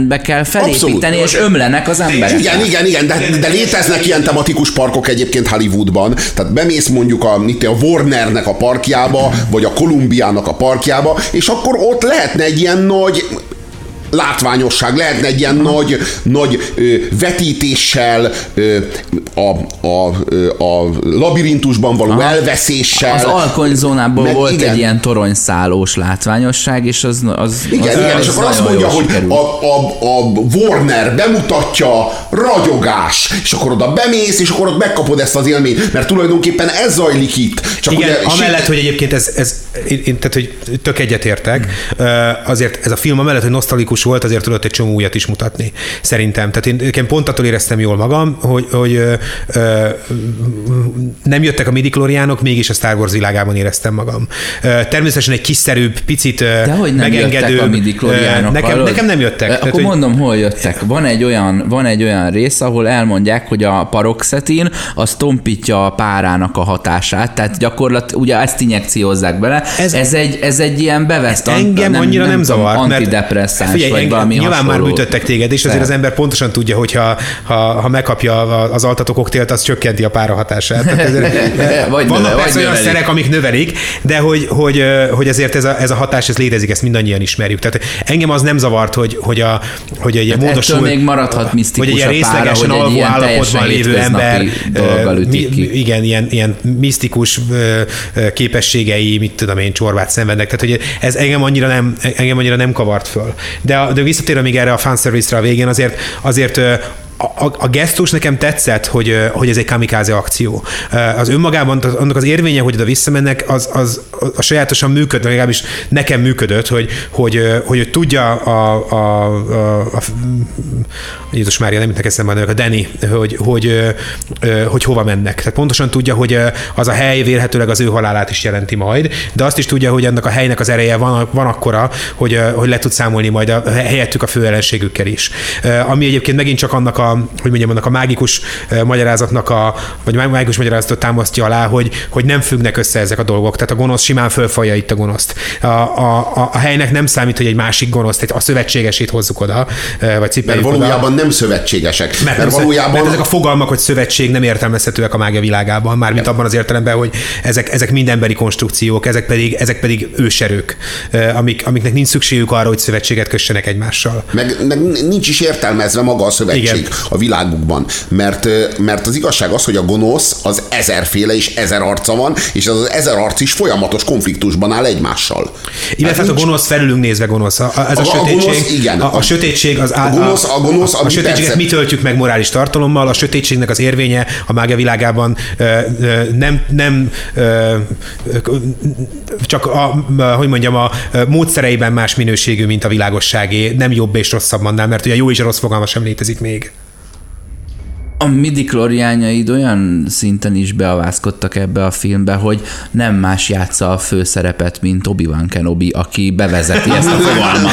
Disneylandbe kell felépíteni, Abszolút. és ömlenek az emberek. Igen, igen, igen, de, de léteznek ilyen tematikus parkok egyébként Hollywoodban. Tehát bemész mondjuk a, a Warnernek a parkjába, vagy a Kolumbiának a parkjába, és akkor ott lehetne egy ilyen nagy látványosság, lehetne egy ilyen nagy, nagy ö, vetítéssel, ö, a, a, a labirintusban való Aha. elveszéssel. Az alkonyzónából meg, volt igen. egy ilyen toronyszálós látványosság, és az, az Igen, az, igen, az és akkor azt mondja, hogy a, a, a Warner bemutatja ragyogás, és akkor oda bemész, és akkor ott megkapod ezt az élményt, mert tulajdonképpen ez zajlik itt. Csak igen, ugye, amellett, hogy egyébként ez, ez én, tehát, hogy tök egyetértek, azért ez a film amellett, hogy nosztalikus misztikus volt, azért tudott egy csomó újat is mutatni, szerintem. Tehát én, én pont attól éreztem jól magam, hogy, hogy ö, ö, nem jöttek a midikloriánok, mégis a Star Wars világában éreztem magam. Ö, természetesen egy kiszerűbb, picit De hogy nem jöttek a midikloriánok? Nekem, nekem nem jöttek. Akkor Tehát, hogy- mondom, hol jöttek. Van egy, olyan, van egy olyan rész, ahol elmondják, hogy a paroxetin az tompítja a párának a hatását, tehát gyakorlat, ugye ezt injekciózzák bele. Ez- Ez, egy, ez egy ilyen beveszt Engem annyira nem, tudom, zavar, mert figyelj, vagy engem, valami nyilván hasonló. már műtöttek téged, és azért az ember pontosan tudja, hogy ha, ha, ha megkapja az altató koktélt, az csökkenti a pára hatását. Tehát Vagy Vannak persze vagy olyan szerek, amik növelik, de hogy, hogy, hogy ezért ez a, ez a hatás, ez létezik, ezt mindannyian ismerjük. Tehát engem az nem zavart, hogy, hogy, a, hogy egy Hát módosul, még maradhat misztikus hogy egy ilyen részlegesen hogy egy alvó ilyen állapotban lévő ember, ki. igen, ilyen, ilyen misztikus képességei, mit tudom én, csorbát szenvednek. Tehát, hogy ez engem annyira nem, engem annyira nem kavart föl. De, de visszatérve még erre a fanservice-re a végén, azért, azért a, a, gesztus nekem tetszett, hogy, hogy ez egy kamikáze akció. Az önmagában, annak az érvénye, hogy oda visszamennek, az, az a sajátosan működött, legalábbis nekem működött, hogy, hogy, hogy, hogy tudja a, a, a, a, Jézus Mária, nem jutnak eszembe a nevek, a Danny, hogy, hogy, ö, hogy hova mennek. Tehát pontosan tudja, hogy az a hely vélhetőleg az ő halálát is jelenti majd, de azt is tudja, hogy annak a helynek az ereje van, van akkora, hogy, hogy le tud számolni majd a helyettük a fő ellenségükkel is. Ami egyébként megint csak annak a, hogy mondjam, annak a mágikus ö, magyarázatnak a, vagy mágikus magyarázatot támasztja alá, hogy, hogy nem függnek össze ezek a dolgok. Tehát a gonosz simán fölfalja itt a gonoszt. A, a, a, a helynek nem számít, hogy egy másik gonoszt, egy- a szövetségesét hozzuk oda, ö, vagy Mert cipeljük oda. valójában nem szövetségesek. Mert, Mert, mert, valójában mert ezek a fogalmak, hogy szövetség nem értelmezhetőek a mágia világában, mármint abban az értelemben, hogy ezek, ezek mind emberi konstrukciók, ezek pedig, ezek pedig őserők, eh, amik, amiknek nincs szükségük arra, hogy szövetséget kössenek egymással. Meg, meg nincs is értelmezve maga a szövetség Igen. A világukban. Mert, mert az igazság az, hogy a gonosz az ezerféle és ezer arca van, és az, az ezer arc is folyamatos konfliktusban áll egymással. Illetve hát a gonosz felülünk nézve gonosz. A, a, ez a, A- a sötétség, gonosz, igen. A, a sötétség az A gonosz- a gonosz, a, ami a sötétséget persze- mi töltjük meg morális tartalommal, a sötétségnek az érvénye a mágia világában ö, ö, nem, nem ö, csak a, hogy mondjam, a módszereiben más minőségű, mint a világosságé, nem jobb és rosszabb annál, mert ugye a jó és a rossz fogalma sem létezik még. A midikloriányaid olyan szinten is beavázkodtak ebbe a filmbe, hogy nem más játsza a főszerepet, mint Obi-Wan Kenobi, aki bevezeti ezt a fogalmat.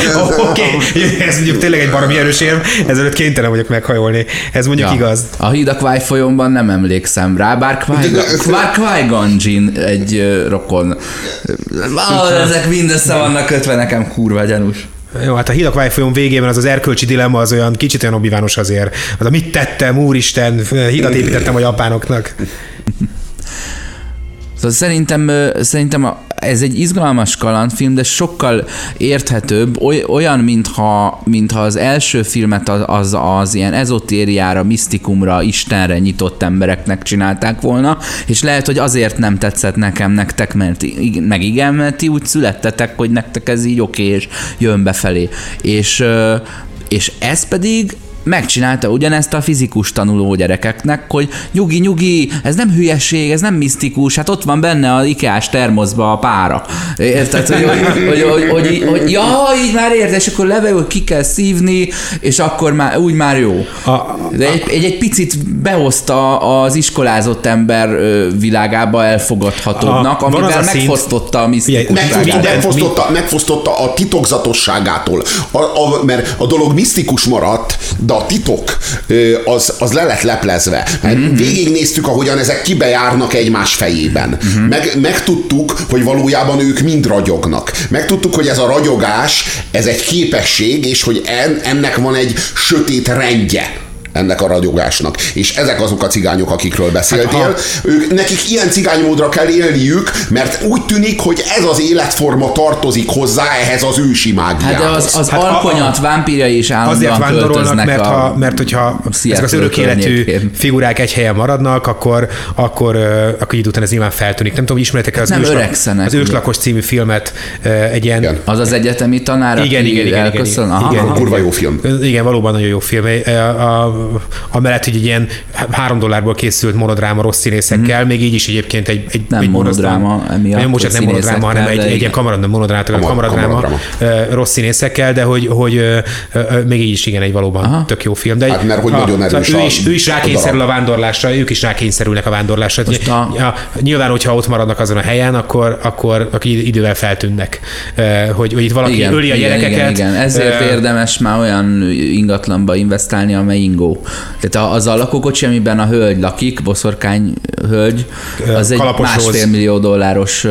Oké, okay. ez mondjuk tényleg egy baromi erős érv, ezelőtt kénytelen vagyok meghajolni. Ez mondjuk ja. igaz. A híd a Kwai folyómban nem emlékszem rá, bár Qui-Gon Jinn egy rokon. Ezek mind össze vannak kötve nekem kurva gyanús. Jó, hát a Hidakvály folyón végében az az erkölcsi dilemma az olyan kicsit olyan obivános azért. Az a mit tettem, úristen, hidat építettem a japánoknak. Szóval szerintem, szerintem a- ez egy izgalmas kalandfilm, de sokkal érthetőbb, oly- olyan, mintha, mintha az első filmet az, az, az ilyen ezotériára, misztikumra, Istenre nyitott embereknek csinálták volna, és lehet, hogy azért nem tetszett nekem nektek, mert meg igen, mert ti úgy születtetek, hogy nektek ez így oké, és jön befelé. És, és ez pedig megcsinálta ugyanezt a fizikus tanuló gyerekeknek, hogy nyugi, nyugi, ez nem hülyeség, ez nem misztikus, hát ott van benne az IKEA-s termoszba a pára. Érted, hogy, hogy, hogy, hogy, hogy, hogy ja, így már érted, és akkor leveül, ki kell szívni, és akkor már úgy már jó. A- De egy, egy, egy picit behozta az iskolázott ember világába elfogadhatóbbnak, A- amivel a megfosztotta a misztikusságát. Megfosztotta, megfosztotta a titokzatosságától, a, a, mert a dolog misztikus maradt, de a titok az, az le lett leplezve. Mm-hmm. Végignéztük, ahogyan ezek kibejárnak egymás fejében. Mm-hmm. Meg, megtudtuk, hogy valójában ők mind ragyognak. Megtudtuk, hogy ez a ragyogás, ez egy képesség, és hogy en, ennek van egy sötét rendje ennek a ragyogásnak. És ezek azok a cigányok, akikről beszéltél. Hát, ők, nekik ilyen cigánymódra kell élniük, mert úgy tűnik, hogy ez az életforma tartozik hozzá ehhez az ősi mágiához. Hát de az, az Hát hát a- alkonyat vámpírjai is állandóan Azért vándorolnak, mert, a, ha, mert hogyha ezek az örök életű figurák egy helyen maradnak, akkor, akkor, akkor idő után ez nyilván feltűnik. Nem tudom, ismeritek az, nem őslak, az őslakos című filmet, egy ilyen Igen. Az az egyetemi tanár, Igen, aki igen, igen, igen, igen. Igen, aha. Kurva jó film. Igen, valóban nagyon jó film. A, a, amellett, hogy egy ilyen három dollárból készült monodráma rossz színészekkel, mm. még így is egyébként egy, egy Nem egy monodráma, emiatt, Nem, bocsánat, nem monodráma, hanem egy, egy ilyen kamarad, nem monodráma, Kamar- kamaradráma, kamaradráma. rossz színészekkel, de hogy, hogy még így is igen, egy valóban Aha. tök jó film. De Hát, mert hogy nagyon erős ő a- is, ő is a rákényszerül a darab. vándorlásra, ők is rákényszerülnek a vándorlásra. Most a- Ja, nyilván, hogyha ott maradnak azon a helyen, akkor, akkor, akkor idővel feltűnnek. Hogy, hogy itt valaki igen, öli a igen, gyerekeket. Igen, igen. Ezért érdemes már olyan ingatlanba investálni, amely ingó. Tehát a- az a lakókocsi, amiben a hölgy lakik, boszorkány hölgy, az egy Kalapos másfél Róz. millió dolláros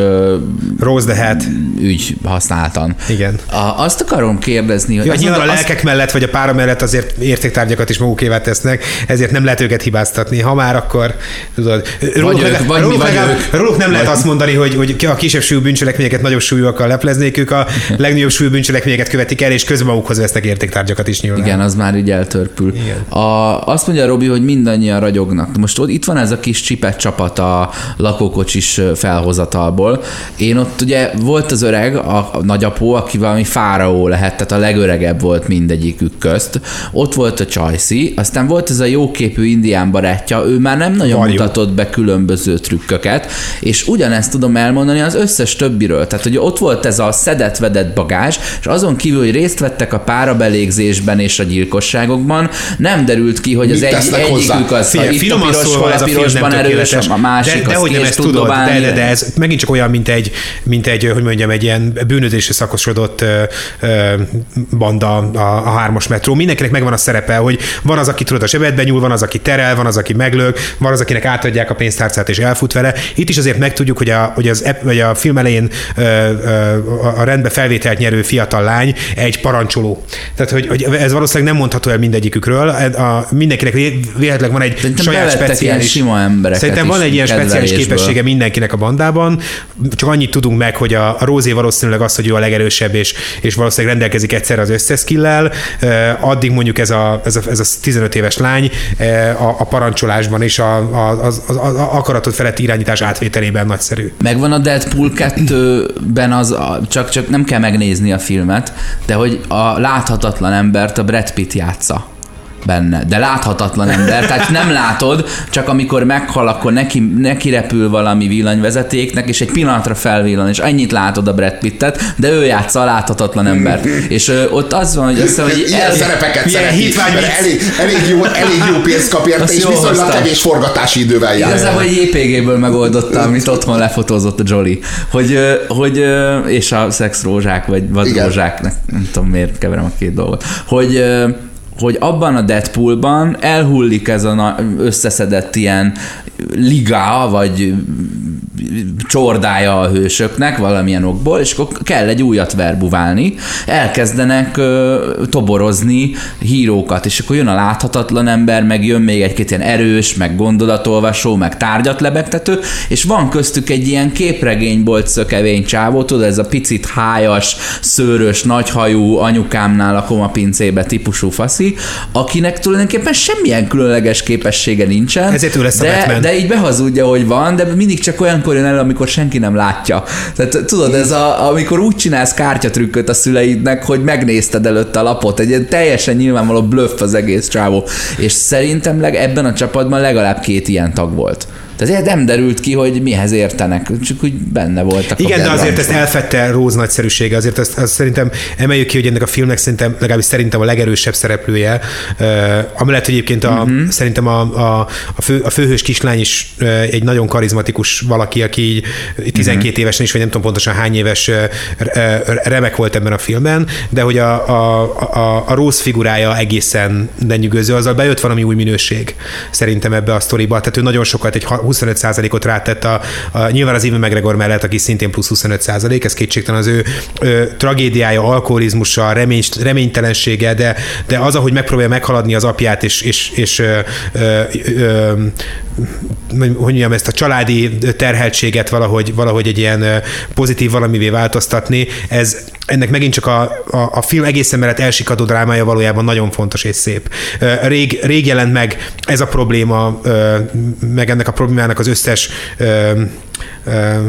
Rose the Hat. ügy használtan. Igen. A, azt akarom kérdezni, hogy Ja, azon nyilván a azt- lelkek mellett, vagy a pára mellett azért értéktárgyakat is magukévá tesznek, ezért nem lehet őket hibáztatni. Ha már, akkor tudod, róluk, ők, legalább- vagy mi, róluk, legalább- ők. róluk nem lehet azt mondani, hogy, hogy a kisebb súlyú bűncselekményeket nagyobb súlyúakkal lepleznék, ők a legnagyobb súlyú bűncselekményeket követik el, és közben magukhoz vesznek értéktárgyakat is nyilván. Igen, az már így eltörpül. Igen. A, azt mondja Robi, hogy mindannyian ragyognak. Most ott, itt van ez a kis csipet csapat a lakókocsis felhozatalból. Én ott ugye volt az öreg, a, a nagyapó, aki valami fáraó lehet, tehát a legöregebb volt mindegyikük közt. Ott volt a Csajci, aztán volt ez a jóképű indián barátja, ő már nem nagyon Varjú. mutatott be különböző trükköket, és ugyanezt tudom elmondani az összes többiről. Tehát, hogy ott volt ez a szedett-vedett bagázs, és azon kívül, hogy részt vettek a párabelégzésben és a gyilkosságokban, nem derült ki, hogy az egy, egyikük az Figyelj, a, itt a piros, ez a pirosban nem erős, tökéletes. a másik de, de hogy nem ezt tud tudod, de, dobálni. de, de, ez megint csak olyan, mint egy, mint egy, hogy mondjam, egy ilyen bűnözésre szakosodott ö, ö, banda a, a hármas metró. Mindenkinek megvan a szerepe, hogy van az, aki tudod a zsebedbe nyúl, van az, aki terel, van az, aki meglök, van az, akinek átadják a pénztárcát és elfut vele. Itt is azért megtudjuk, hogy a, hogy az, vagy a film elején ö, ö, a- a rendbe felvételt nyerő fiatal lány egy parancsoló. Tehát, hogy, hogy ez valószínűleg nem mondható el mindegyikükről. A, mindenkinek vé- véletlenül van egy Szerintem saját speciális sima embereket Szerintem van egy ilyen speciális képessége mindenkinek a bandában, csak annyit tudunk meg, hogy a, a Rózé valószínűleg az, hogy ő a legerősebb, és, és valószínűleg rendelkezik egyszer az összes skill addig mondjuk ez a, ez a, ez a 15 éves lány a, a parancsolásban és a, a, az, az, az akaratot feletti irányítás átvételében nagyszerű. Megvan a Deadpool 2-ben az, a- csak, csak nem kell megnézni a filmet, de hogy a láthatatlan embert a Brad Pitt játsza benne, de láthatatlan ember, tehát nem látod, csak amikor meghal, akkor neki, neki repül valami villanyvezetéknek, és egy pillanatra felvillan, és annyit látod a Brad Pittet, de ő játsza a láthatatlan embert. És ö, ott az van, hogy azt hiszem, hogy Ilyen szerepeket milyen szereti, hitvány mert elég, elég, jó, elég jó pénzt kap érte, Azt és viszonylag kevés forgatási idővel jár. Igazából egy JPG-ből megoldotta, amit otthon lefotózott a Jolly. Hogy, hogy és a szexrózsák, vagy vadrózsák, ne- nem tudom miért keverem a két dolgot, hogy hogy abban a Deadpoolban elhullik ez a na- összeszedett ilyen liga, vagy csordája a hősöknek valamilyen okból, és akkor kell egy újat verbuválni, elkezdenek ö, toborozni hírókat, és akkor jön a láthatatlan ember, meg jön még egy-két ilyen erős, meg gondolatolvasó, meg tárgyat lebegtető, és van köztük egy ilyen képregénybolt szökevény csávó, tudod, ez a picit hájas, szőrös, nagyhajú, anyukámnál a pincébe típusú faszi, akinek tulajdonképpen semmilyen különleges képessége nincsen. Ezért ő lesz a de, Batman. de így behazudja, hogy van, de mindig csak olyankor jön elő, amikor senki nem látja. Tehát tudod, ez a, amikor úgy csinálsz kártyatrükköt a szüleidnek, hogy megnézted előtte a lapot, egy ilyen teljesen nyilvánvaló bluff az egész csávó. És szerintem leg, ebben a csapatban legalább két ilyen tag volt. Tehát nem derült ki, hogy mihez értenek, csak úgy benne voltak. Igen, de azért ezt elfette Róz nagyszerűsége, azért azt, azt szerintem emeljük ki, hogy ennek a filmnek szerintem legalábbis szerintem a legerősebb szereplője, uh, amellett, egyébként a, uh-huh. szerintem a, a, a, fő, a főhős kislány is uh, egy nagyon karizmatikus valaki, aki így 12 uh-huh. évesen is, vagy nem tudom pontosan hány éves uh, remek volt ebben a filmben, de hogy a, a, a, a Róz figurája egészen lenyűgöző, azzal bejött valami új minőség szerintem ebbe a sztoriba, tehát ő nagyon sokat, egy 25%-ot rátett a, a nyilván az Ivan McGregor mellett, aki szintén plusz 25%, ez kétségtelen az ő ö, tragédiája, alkoholizmusa, remény, reménytelensége, de, de az, ahogy megpróbálja meghaladni az apját, és, és, és ö, ö, ö, hogy mondjam, ezt a családi terheltséget valahogy, valahogy egy ilyen pozitív valamivé változtatni, ez ennek megint csak a, a, a film egészen mellett elsikadó drámája valójában nagyon fontos és szép. Rég, rég jelent meg ez a probléma, meg ennek a problémának az összes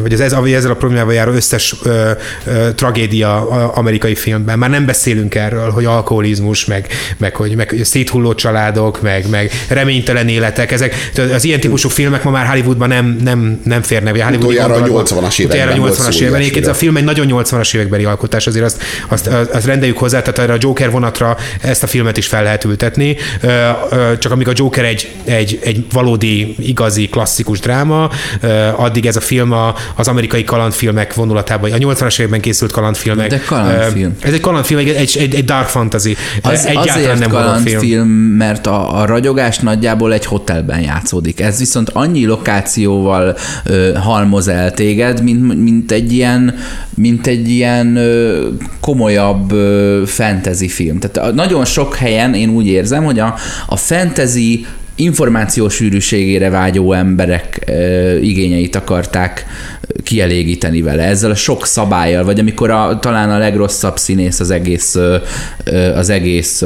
vagy az ez, ezzel a problémával járó összes ö, ö, tragédia amerikai filmben. Már nem beszélünk erről, hogy alkoholizmus, meg, meg hogy meg széthulló családok, meg, meg reménytelen életek. Ezek, az ilyen típusú filmek ma már Hollywoodban nem, nem, nem férnek. Utoljára a 80-as években. 80-as években. Egyébként ez a film egy nagyon 80-as évekbeli alkotás, azért azt, azt, azt rendeljük hozzá, tehát erre a Joker vonatra ezt a filmet is fel lehet ültetni. Csak amíg a Joker egy, egy, egy valódi, igazi, klasszikus dráma, addig ez a film a, az amerikai kalandfilmek vonulatában, a 80-as években készült kalandfilmek. De kalandfilm. Ez egy kalandfilm, egy, egy, egy dark fantasy. Az, Egyáltalán azért nem kalandfilm, film, mert a, a ragyogás nagyjából egy hotelben játszódik. Ez viszont annyi lokációval ö, halmoz el téged, mint, mint egy ilyen, mint egy ilyen ö, komolyabb ö, fantasy film. Tehát nagyon sok helyen én úgy érzem, hogy a, a fantasy információsűrűségére vágyó emberek igényeit akarták kielégíteni vele, ezzel a sok szabályjal, vagy amikor a, talán a legrosszabb színész az egész, az egész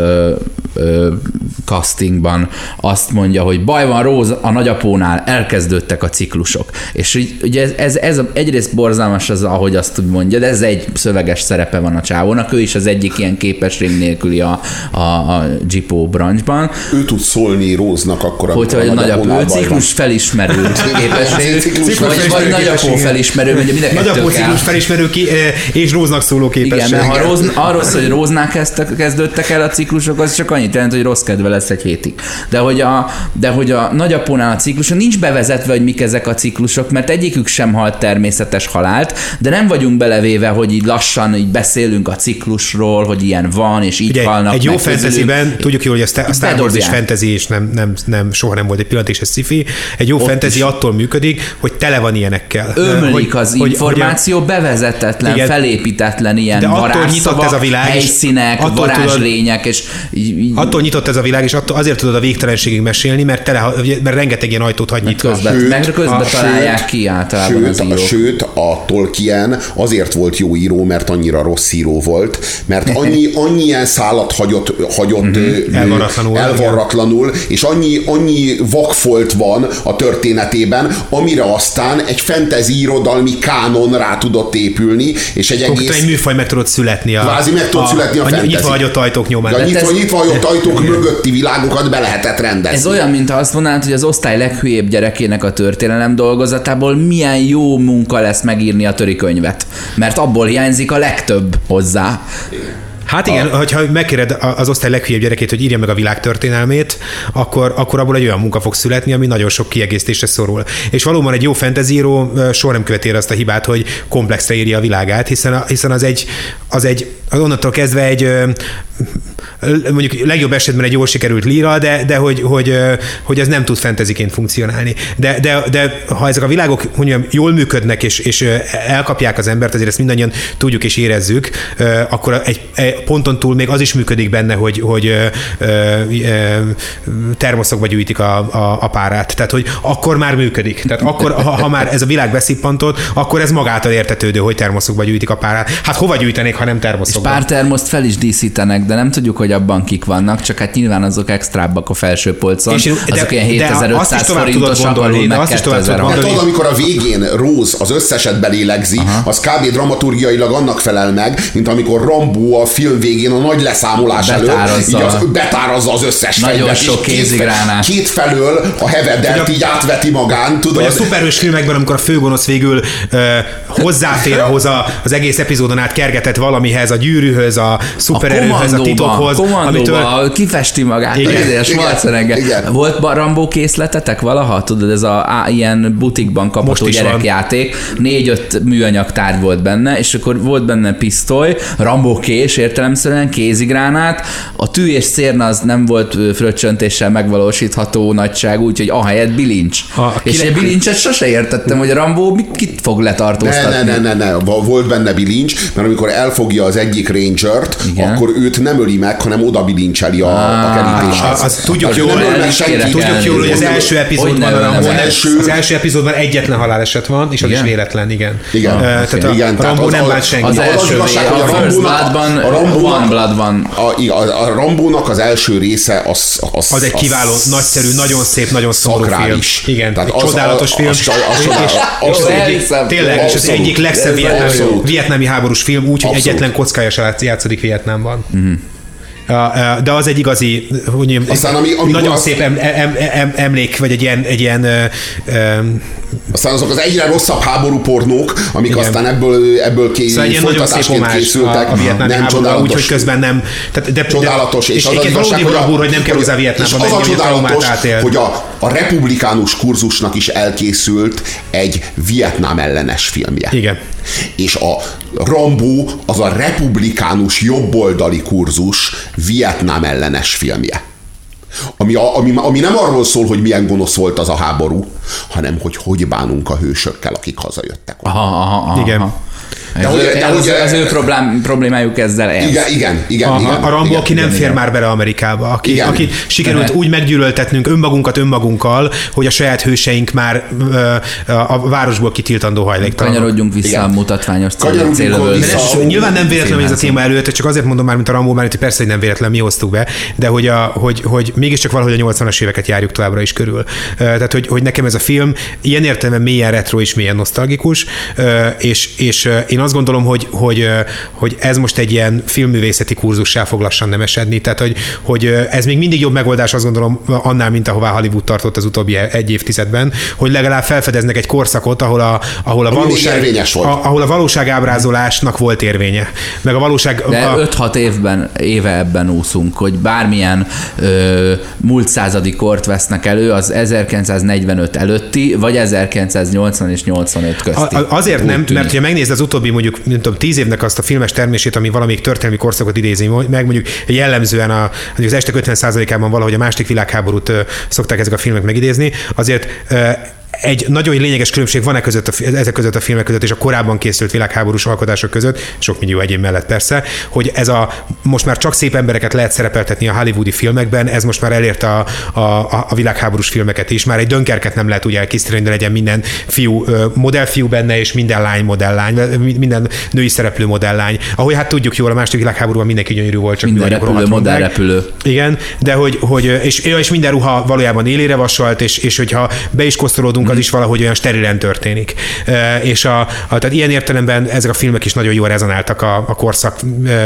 castingban azt mondja, hogy baj van Róz a nagyapónál, elkezdődtek a ciklusok. És ugye ez, ez, ez egyrészt borzalmas az, ahogy azt mondja, de ez egy szöveges szerepe van a csávónak, ő is az egyik ilyen képesség nélküli a, a, a Gipó branchban. Ő tud szólni Róznak akkor, amikor hogy, a nagyapó, ő ciklus felismerő képesség, vagy, vagy nagyapó felismerő, ugye mindenki Nagyapó ciklus felismerő ki, és Róznak szóló képesség. Igen, mert ha Róz, arról hogy Róznál kezdtek, kezdődtek el a ciklusok, az csak annyit jelent, hogy rossz kedve lesz egy hétig. De hogy a, de hogy a nagyapónál a cikluson nincs bevezetve, hogy mik ezek a ciklusok, mert egyikük sem halt természetes halált, de nem vagyunk belevéve, hogy így lassan így beszélünk a ciklusról, hogy ilyen van, és így Ugye, halnak Egy jó fantasyben, tudjuk jól, hogy a Star Wars is fantasy, és nem, nem, nem, soha nem volt egy pillanat, és ez sci Egy jó Ott fantasy is. attól működik, hogy tele van ilyenekkel. Ömlik az hogy, információ, hogy a, bevezetetlen, igen, felépítetlen ilyen de attól nyitott ez a világ, helyszínek, varázslények, és Attól nyitott ez a világ, és attól azért tudod a végtelenségig mesélni, mert, tele, mert rengeteg ilyen ajtót hagy nyitva. Közben, sőt, meg közben a, találják sőt, ki általában sőt, az írók. Sőt, a Tolkien azért volt jó író, mert annyira rossz író volt, mert annyi, annyi ilyen szállat hagyott, hagyott mm-hmm. elvarratlanul, elvarratlanul és annyi, annyi vakfolt van a történetében, amire aztán egy fantasy irodalmi kánon rá tudott épülni, és egy egész... egy műfaj meg tudott születni a, Vázi meg tudott a, születni a, a, a nyitva hagyott ajtók nyomán. Ja, nyitva, ez, nyitva hagyott ajtók mögötti világokat be lehetett rendezni. Ez olyan, mint azt mondanád, hogy az osztály leghülyébb gyerekének a történelem dolgozatából milyen jó munka lesz megírni a könyvet. Mert abból hiányzik a legtöbb hozzá. Hát igen, a... hogyha megkéred az osztály leghülyebb gyerekét, hogy írja meg a világ történelmét, akkor, akkor abból egy olyan munka fog születni, ami nagyon sok kiegészítésre szorul. És valóban egy jó fentezíró soha nem követi azt a hibát, hogy komplexre írja a világát, hiszen, hiszen az egy, az egy onnantól kezdve egy mondjuk legjobb esetben egy jól sikerült líra, de, de hogy, hogy, hogy ez nem tud fantasyként funkcionálni. De, de, de ha ezek a világok mondjam, jól működnek és, és elkapják az embert, azért ezt mindannyian tudjuk és érezzük, akkor egy, egy ponton túl még az is működik benne, hogy, hogy termoszokba gyűjtik a, a, a párát. Tehát, hogy akkor már működik. Tehát akkor, ha, ha már ez a világ beszippantott, akkor ez magától értetődő, hogy termoszokba gyűjtik a párát. Hát hova gyűjtenék, ha nem termoszokba? És pár termoszt fel is díszítenek, de nem tudjuk, hogy abban kik vannak, csak hát nyilván azok extrábbak a felső polcon. És, de, azok ilyen 7500 forintosak, alul meg 2000 tudod, amikor a végén Rose az összeset belélegzi, Aha. az kb. dramaturgiailag annak felel meg, mint amikor Rambo a film végén a nagy leszámolás előtt így az, betárazza az összes Nagyon fegyvert, sok kézigránát. Két felől a hevedert így átveti magán, tudod. Vagy a szuperhős filmekben, amikor a főgonosz végül uh, hozzáfér ahhoz a, az egész epizódon át kergetett valamihez, a gyűrűhöz, a szupererőhöz, a, a titokhoz. Amitől... kifesti magát. Igen, igen, igen, igen. Volt Rambó készletetek valaha? Tudod, ez a á, ilyen butikban kapható gyerekjáték. Négy-öt műanyag tárgy volt benne, és akkor volt benne pisztoly, Rambó kés, értelemszerűen kézigránát. A tű és szérna az nem volt fröccsöntéssel megvalósítható nagyság, úgyhogy ahelyett bilincs. Ha, és egy bilincset sose értettem, hogy a Rambó kit fog letartóztatni. Ne, ne, ne, ne, ne, volt benne bilincs, mert amikor elfogja az egyik rangert, Igen. akkor őt nem öli meg, hanem oda bilincseli a, a kerítéshez. Az, az tudjuk Az jól, tudjuk jól, hogy az első epizódban a az első epizódban egyetlen haláleset van, és az is Igen? véletlen, igen. Igen. Uh, tehát a Igen, Rambo az- nem az- bánt senki. Az az első a a First Rambónak- a Blood van. A, a, a Rambónak az első része az... Az, Az egy kiváló, nagyszerű, nagyon szép, nagyon szomorú film. Igen, Tehát egy az- csodálatos az- film. az- az- az- És- az- az- az- egyik-. Tényleg, és az egyik legszebb vietnámi, háborús film, úgy, hogy Abszolút. egyetlen kockája se játszik Vietnámban. De az egy igazi, hogy Aztán ami- amikor nagyon az- szép em, em, em, emlék, vagy egy ilyen, egy ilyen ö, Aztán azok az egyre rosszabb háború pornók, amik Igen. aztán ebből, ebből ké, Szóval folytatásként készültek. a, a vietnámi nem csodálatos. úgyhogy közben nem... Tehát, de, Csodálatos, de, és, és, az az igazság, hogy, a- hogy nem hozzá és Vietnámba az a menni, hogy a csodálatos, hogy a, a republikánus kurzusnak is elkészült egy Vietnám ellenes filmje. Igen. És a Rambo az a republikánus jobboldali kurzus Vietnám ellenes filmje. Ami, a, ami, ami nem arról szól, hogy milyen gonosz volt az a háború, hanem hogy hogy bánunk a hősökkel, akik hazajöttek. Aha, aha, aha. Igen. aha. De hogy- de az, hogy- az ő problém, problémájuk ezzel ez. Igen, igen, igen. A, igen, a Rambo, igen. aki nem igen, fér igen. már bele Amerikába, aki, Igen. aki sikerült Igen. úgy meggyűlöltetnünk önmagunkat önmagunkkal, hogy a saját hőseink már ö, a városból kitiltandó hajléktalanok. Kanyarodjunk vissza Igen. a mutatványos célra Kanyarodjunk célövő. vissza. És Szó- nyilván nem véletlen, hogy ez a téma előtt, csak azért mondom már, mint a Rambo, mert persze, hogy nem véletlen, mi hoztuk be, de hogy, a, hogy, hogy mégiscsak valahogy a 80-as éveket járjuk továbbra is körül. Tehát, hogy, hogy nekem ez a film ilyen értelemben mélyen retro és mélyen nosztalgikus, és, és én azt gondolom, hogy, hogy, hogy ez most egy ilyen filmművészeti kurzussá fog lassan nem esedni. Tehát, hogy, hogy ez még mindig jobb megoldás, azt gondolom, annál, mint ahová Hollywood tartott az utóbbi egy évtizedben, hogy legalább felfedeznek egy korszakot, ahol a, ahol a valóság, volt. a, ahol a valóság ábrázolásnak volt érvénye. Meg a valóság... De a, 5-6 évben, éve ebben úszunk, hogy bármilyen ö, múlt századi kort vesznek elő, az 1945 előtti, vagy 1980 és 85 közti. A- a- Azért Úgy nem, tűnik. mert ha megnézed az utóbbi mondjuk, nem tudom, tíz évnek azt a filmes termését, ami valamelyik történelmi korszakot idézi, meg mondjuk jellemzően a, mondjuk az estek 50%-ában valahogy a második világháborút szokták ezek a filmek megidézni, azért egy nagyon lényeges különbség van e között a, ezek között a filmek között és a korábban készült világháborús alkotások között, sok millió egyéb mellett persze, hogy ez a most már csak szép embereket lehet szerepeltetni a hollywoodi filmekben, ez most már elérte a, a, a, világháborús filmeket is. Már egy dönkerket nem lehet úgy elkészíteni, de legyen minden fiú, modellfiú benne, és minden lány modelllány, mi- minden női szereplő modelllány. Ahogy hát tudjuk jól, a második világháborúban mindenki gyönyörű volt, csak Minden repülő, modellrepülő. Igen, de hogy, hogy és, és minden ruha valójában élére vasalt, és, és hogyha be is kosztolódunk, az is valahogy olyan sterilen történik. És a, a, tehát ilyen értelemben ezek a filmek is nagyon jól rezonáltak a, a korszak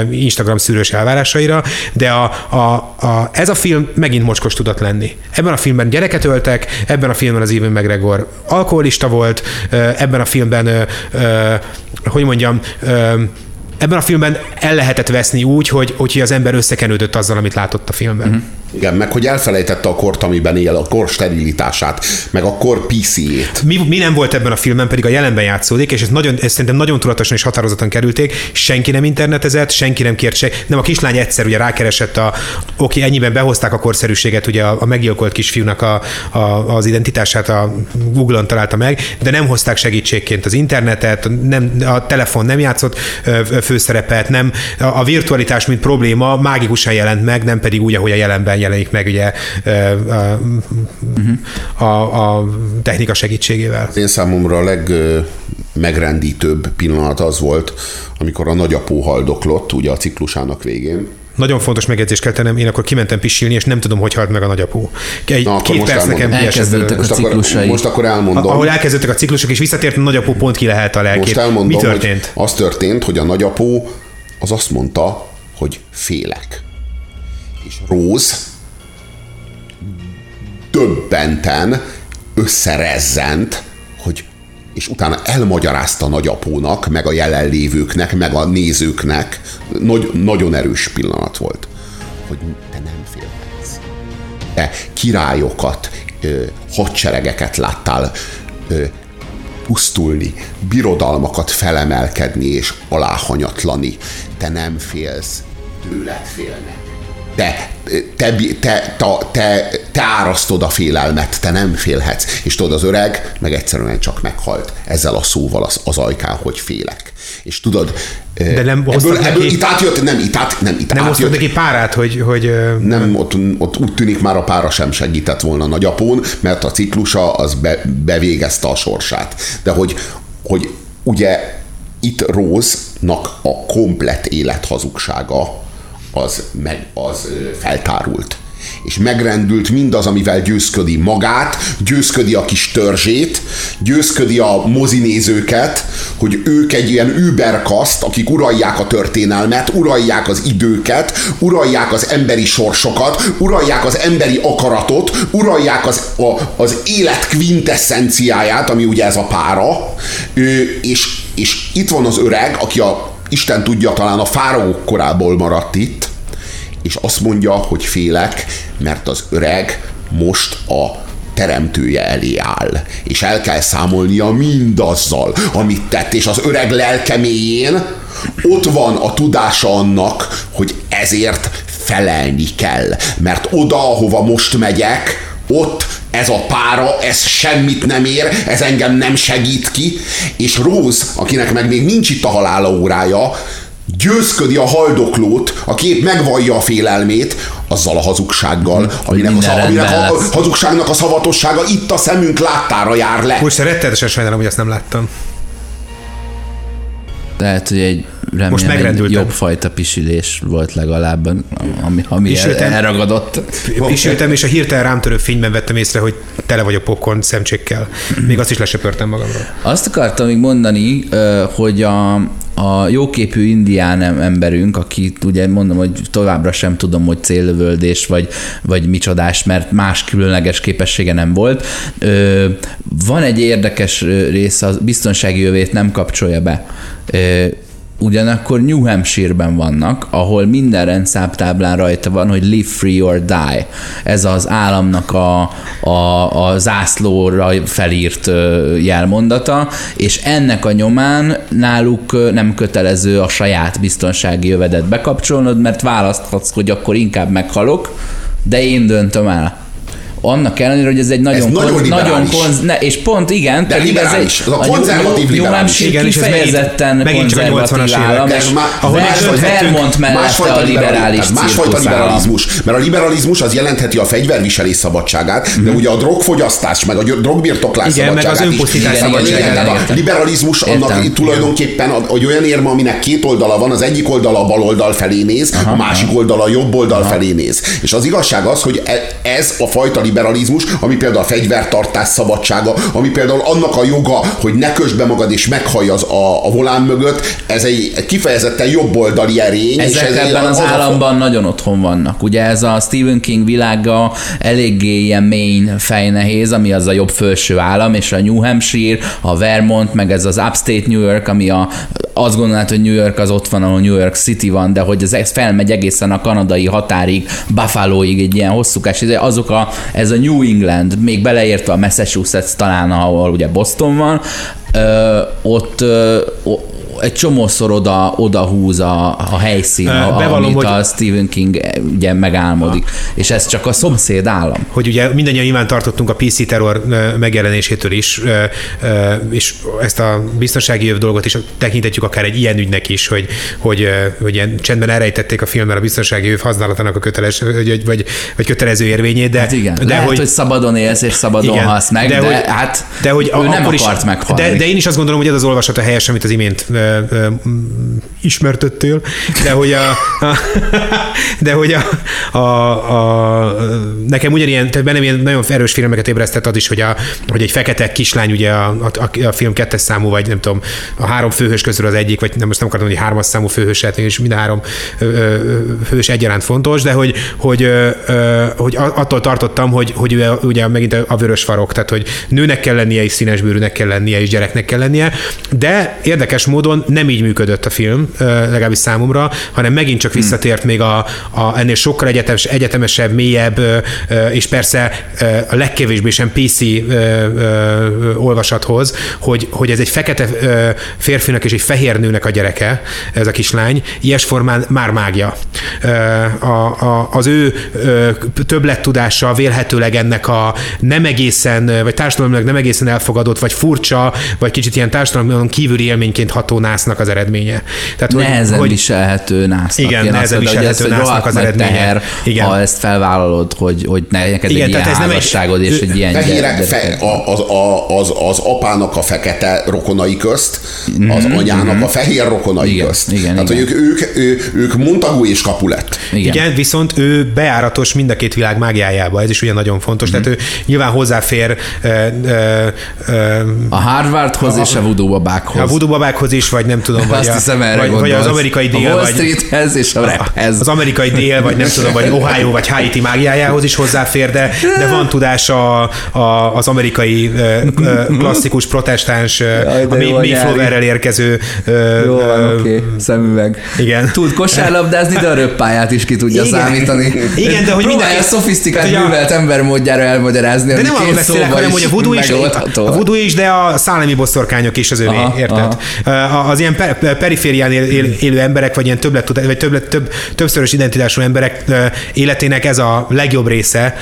Instagram szűrős elvárásaira, de a, a, a, ez a film megint mocskos tudott lenni. Ebben a filmben gyereket öltek, ebben a filmben az Ewan McGregor alkoholista volt, ebben a filmben, hogy mondjam, ebben a filmben el lehetett veszni úgy, hogy, hogy az ember összekenődött azzal, amit látott a filmben. Uh-huh. Igen, meg hogy elfelejtette a kort, amiben él, a kor sterilitását, meg a kor PC-ét. Mi, mi nem volt ebben a filmben, pedig a jelenben játszódik, és ezt, nagyon, ezt szerintem nagyon tudatosan és határozottan kerülték. Senki nem internetezett, senki nem kért se. Nem, a kislány egyszer ugye rákeresett a, oké, ennyiben behozták a korszerűséget, ugye a, a meggyilkolt kisfiúnak a, a, az identitását a Google-on találta meg, de nem hozták segítségként az internetet, nem, a telefon nem játszott főszerepet, nem, a, a virtualitás, mint probléma mágikusan jelent meg, nem pedig úgy, ahogy a jelenben jelenik meg ugye ö, a, a technika segítségével. Én számomra a legmegrendítőbb pillanat az volt, amikor a nagyapó haldoklott, ugye a ciklusának végén. Nagyon fontos megjegyzést kell tennem, én akkor kimentem pisilni, és nem tudom, hogy halt meg a nagyapó. Egy, Na, akkor két most perc nekem Elkezdődtek a Most akkor, ciklusai. most akkor elmondom. Ahol elkezdődtek a ciklusok, és visszatért a nagyapó, pont ki lehet a lelkét. Most elmondom, Mi történt? hogy az történt, hogy a nagyapó az azt mondta, hogy félek. És Rose döbbenten összerezzent, hogy és utána elmagyarázta nagyapónak, meg a jelenlévőknek, meg a nézőknek, nagy, nagyon erős pillanat volt, hogy te nem félhetsz. Te királyokat, hadseregeket láttál pusztulni, birodalmakat felemelkedni és aláhanyatlani. Te nem félsz, tőled félnek. Te, te, te, te, te, te árasztod a félelmet, te nem félhetsz. És tudod, az öreg meg egyszerűen csak meghalt ezzel a szóval az, az ajkán, hogy félek. És tudod, De nem ebből, ebből neki- itt átjött, nem, itt át, nem, itt Nem átjött, neki párát, hogy, hogy nem, ott, ott úgy tűnik már a pára sem segített volna nagyapón, mert a ciklusa az be, bevégezte a sorsát. De hogy, hogy ugye itt Rose-nak a komplet élethazugsága az, meg, az feltárult. És megrendült mindaz, amivel győzködi magát, győzködi a kis törzsét, győzködi a mozinézőket, hogy ők egy ilyen überkaszt, akik uralják a történelmet, uralják az időket, uralják az emberi sorsokat, uralják az emberi akaratot, uralják az, a, az élet quintessenciáját, ami ugye ez a pára, ő, és, és itt van az öreg, aki a Isten tudja, talán a fáraók korából maradt itt, és azt mondja, hogy félek, mert az öreg most a teremtője elé áll, és el kell számolnia mindazzal, amit tett, és az öreg lelke mélyén ott van a tudása annak, hogy ezért felelni kell, mert oda, ahova most megyek, ott ez a pára, ez semmit nem ér, ez engem nem segít ki, és Rose, akinek meg még nincs itt a halála órája, győzködi a haldoklót, aki épp megvallja a félelmét, azzal a hazugsággal, aminek, a, minden szav- aminek a lesz. hazugságnak a szavatossága itt a szemünk láttára jár le. most rettenetesen sajnálom, hogy ezt nem láttam. Lehet, hogy egy remélem, Most egy megrendültem. jobb fajta pisilés volt legalább, ami, ami el, Pisültem. elragadott. Pisültem, és a hirtelen rám törő fényben vettem észre, hogy tele vagyok popcorn szemcsékkel. Még azt is lesöpörtem magamról. Azt akartam még mondani, hogy a, a jóképű indián em- emberünk, akit ugye mondom, hogy továbbra sem tudom, hogy céllövöldés vagy, vagy micsodás, mert más különleges képessége nem volt. Ö, Van egy érdekes része, a biztonsági jövét nem kapcsolja be. Ö, Ugyanakkor New Hampshire-ben vannak, ahol minden rendszámtáblán rajta van, hogy live free or die. Ez az államnak a, a, a zászlóra felírt jelmondata, és ennek a nyomán náluk nem kötelező a saját biztonsági jövedet bekapcsolnod, mert választhatsz, hogy akkor inkább meghalok, de én döntöm el. Annak ellenére, hogy ez egy nagyon, nagyon konz- nagyon liberális. konz, ne, és pont igen, De pedig ez egy. Ez a konzervatív New liberális. Igen, és ez kifejezetten megint csak a 80-as konzervatív állam, Ez és ahol Vermont mellette a liberális másfajta liberalizmus. Mert a liberalizmus az jelentheti a fegyverviselés szabadságát, de ugye a drogfogyasztás, meg a drogbirtoklás az szabadságát is. a liberalizmus annak tulajdonképpen a- hogy olyan érme, aminek két oldala van, az egyik oldala a bal oldal felé néz, a másik oldala a jobb oldal felé néz. És az igazság az, hogy e- ez a fajta liberalizmus, ami például a fegyvertartás szabadsága, ami például annak a joga, hogy ne kösd be magad és meghallj az a, a volán mögött, ez egy kifejezetten jobboldali erény. és Ezek ez egy- ebben az a- államban nagyon otthon vannak. Ugye ez a Stephen King világa eléggé ilyen main fejnehéz, ami az a jobb felső állam, és a New Hampshire, a Vermont, meg ez az Upstate New York, ami a, azt gondolnád, hogy New York az ott van, ahol New York City van, de hogy ez, ez felmegy egészen a kanadai határig, Buffaloig, egy ilyen hosszúkás, azok a, ez a New England, még beleértve a Massachusetts talán, ahol ugye Boston van, ö, ott ö, egy csomószor oda, oda húz a, a helyszín, bevallom, amit hogy- a Stephen King eh, ugye megálmodik. És ez csak a szomszéd állam. hogy ugye mindannyian nyilván tartottunk a PC terror megjelenésétől is, és ezt a biztonsági jöv dolgot is tekintetjük akár egy ilyen ügynek is, hogy, hogy, hogy ilyen csendben elrejtették a filmben a biztonsági jöv használatának a köteles, vagy, vagy, vagy kötelező érvényét, de, Hát igen, de lehet, hogy, hogy szabadon élsz és szabadon halsz meg, de, de hogy, hát de hogy ő nem akkor is, akart meghalni. De, de én is azt gondolom, hogy ez az olvasata helyes, amit az imént ismertettél, de hogy a, a de hogy a, a, a, nekem ugyanilyen, tehát bennem ilyen nagyon erős filmeket ébresztett az is, hogy, a, hogy egy fekete kislány ugye a, a, a film kettes számú, vagy nem tudom, a három főhős közül az egyik, vagy nem most nem akartam, hogy hármas számú főhős, hát és mind a három ö, ö, hős egyaránt fontos, de hogy, hogy, hogy attól tartottam, hogy, hogy ugye, ugye megint a vörös farok, tehát hogy nőnek kell lennie, és színes bőrűnek kell lennie, és gyereknek kell lennie, de érdekes módon módon nem így működött a film, legalábbis számomra, hanem megint csak visszatért még a, a ennél sokkal egyetemes, egyetemesebb, mélyebb, és persze a legkevésbé sem PC olvasathoz, hogy, hogy ez egy fekete férfinak és egy fehér nőnek a gyereke, ez a kislány, ilyes formán már mágia. A, a, az ő többlettudása vélhetőleg ennek a nem egészen, vagy társadalomnak nem egészen elfogadott, vagy furcsa, vagy kicsit ilyen társadalomon kívüli élményként ható násznak az eredménye. Tehát, hogy, nehezen hogy, viselhető násznak. Igen, Én nehezen azt, viselhető násznak az eredménye. Teher, igen. ha ezt felvállalod, hogy, hogy ne, neked igen, egy ilyen ez házasságod, és egy ilyen fehérek, fe, az, az, az, apának a fekete rokonai közt, az mm-hmm. anyának a fehér rokonai igen, közt. Igen, Tehát, igen. hogy ők, ők, ők, ők Montagu és Kapulett. Igen. igen, viszont ő beáratos mind a két világ mágiájába, ez is ugye nagyon fontos. Mm-hmm. Tehát ő nyilván hozzáfér ö, ö, ö, a Harvardhoz a, és a voodoo babákhoz. A voodoo babákhoz is, vagy nem tudom, vagy, Azt a, hiszem, vagy, vagy az amerikai dél, a Wall Streethez és a raphez. Az amerikai dél, vagy nem tudom, vagy Ohio, vagy Haiti mágiájához is hozzáfér, de, de van tudás a, a, az amerikai klasszikus protestáns, Jaj, a Mayflowerrel érkező jó, van, oké, okay. szemüveg. Igen. Tud kosárlabdázni, de a röppáját is ki tudja Igen. számítani. Igen, de hogy mindenki... a szofisztikált, művelt ember módjára elmagyarázni, De nem arról beszélek, hanem hogy a voodoo is, a voodoo is, de a szállami boszorkányok is az övé, érted? Aha. Az ilyen per, periférián él, él, élő emberek, vagy ilyen többlet, vagy többlet, több, többszörös identitású emberek életének ez a legjobb része,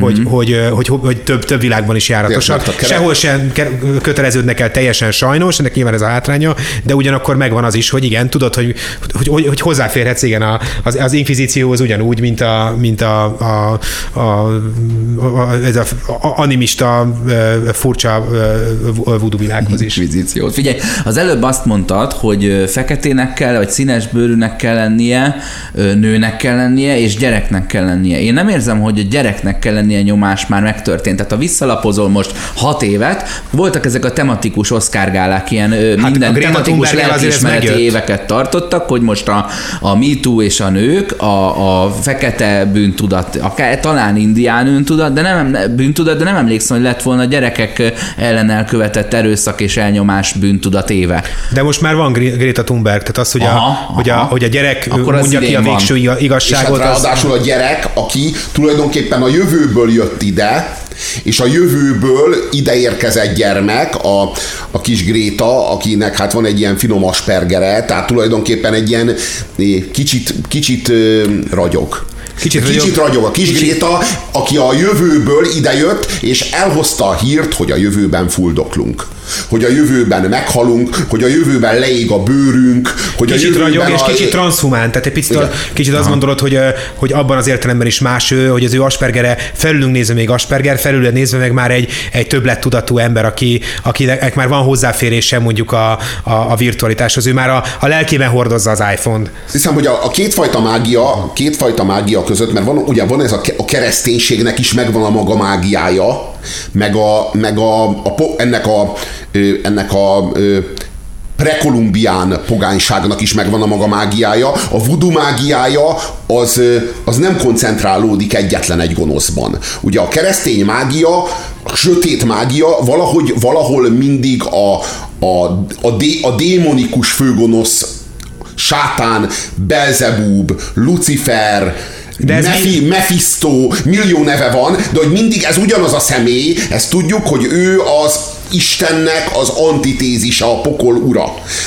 hogy, mm-hmm. hogy, hogy, hogy, hogy több, több világban is járatosak. Sehol sem köteleződnek el teljesen sajnos, ennek nyilván ez a hátránya, de ugyanakkor megvan az is, hogy igen, tudod, hogy, hogy, hogy, hogy hozzáférhetsz igen az, az inkvizícióhoz ugyanúgy, mint a, mint a, a, a, a ez a, a animista furcsa voodoo világhoz is. Inkvizíció. Figyelj, az előbb azt mondtad, hogy feketének kell, vagy színes bőrűnek kell lennie, nőnek kell lennie, és gyereknek kell lennie. Én nem érzem, hogy a gyereknek kell lennie nyomás már megtörtént. Tehát ha visszalapozol most hat évet, voltak ezek a tematikus Oscar gálák, ilyen hát minden tematikus lelkiismereti éveket tartottak, hogy most a, a MeToo és a nők, a, a fekete bűntudat, akár talán indián bűntudat, de nem bűntudat, de nem emlékszem, hogy lett volna gyerekek ellen elkövetett erőszak és elnyomás bűntudat éve. De most már van Greta Thunberg, tehát az, hogy, aha, a, hogy, a, hogy a gyerek Akkor mondja ki a végső van. igazságot. És hát ráadásul az... a gyerek, aki tulajdonképpen a jövőből jött ide, és a jövőből ide érkezett gyermek, a, a kis Gréta, akinek hát van egy ilyen finom aspergere, tehát tulajdonképpen egy ilyen kicsit, kicsit ragyog. Kicsit, kicsit ragyog. ragyog. A kis kicsit... Gréta, aki a jövőből idejött, és elhozta a hírt, hogy a jövőben fuldoklunk hogy a jövőben meghalunk, hogy a jövőben leég a bőrünk, hogy kicsit a jövőben ragyog, és kicsit transhumán, tehát egy picit, a, kicsit azt gondolod, hogy, hogy abban az értelemben is más ő, hogy az ő Aspergere felülünk nézve még Asperger, felül nézve meg már egy, egy többlet tudatú ember, aki, akinek már van hozzáférése mondjuk a, a, a virtualitáshoz, ő már a, a lelkében hordozza az iPhone-t. Hiszem, hogy a, a kétfajta mágia, kétfajta mágia között, mert van, ugye van ez a, a kereszténységnek is megvan a maga mágiája, meg, a, meg a, a, ennek a, ennek a prekolumbián pogányságnak is megvan a maga mágiája. A voodoo mágiája az, az nem koncentrálódik egyetlen egy gonoszban. Ugye a keresztény mágia, a sötét mágia valahogy, valahol mindig a, a, a, dé, a démonikus főgonosz sátán, Belzebub, Lucifer, de ez Mefi, mi... Mephisto, millió neve van, de hogy mindig ez ugyanaz a személy, ezt tudjuk, hogy ő az Istennek az antitézise, a pokol ura.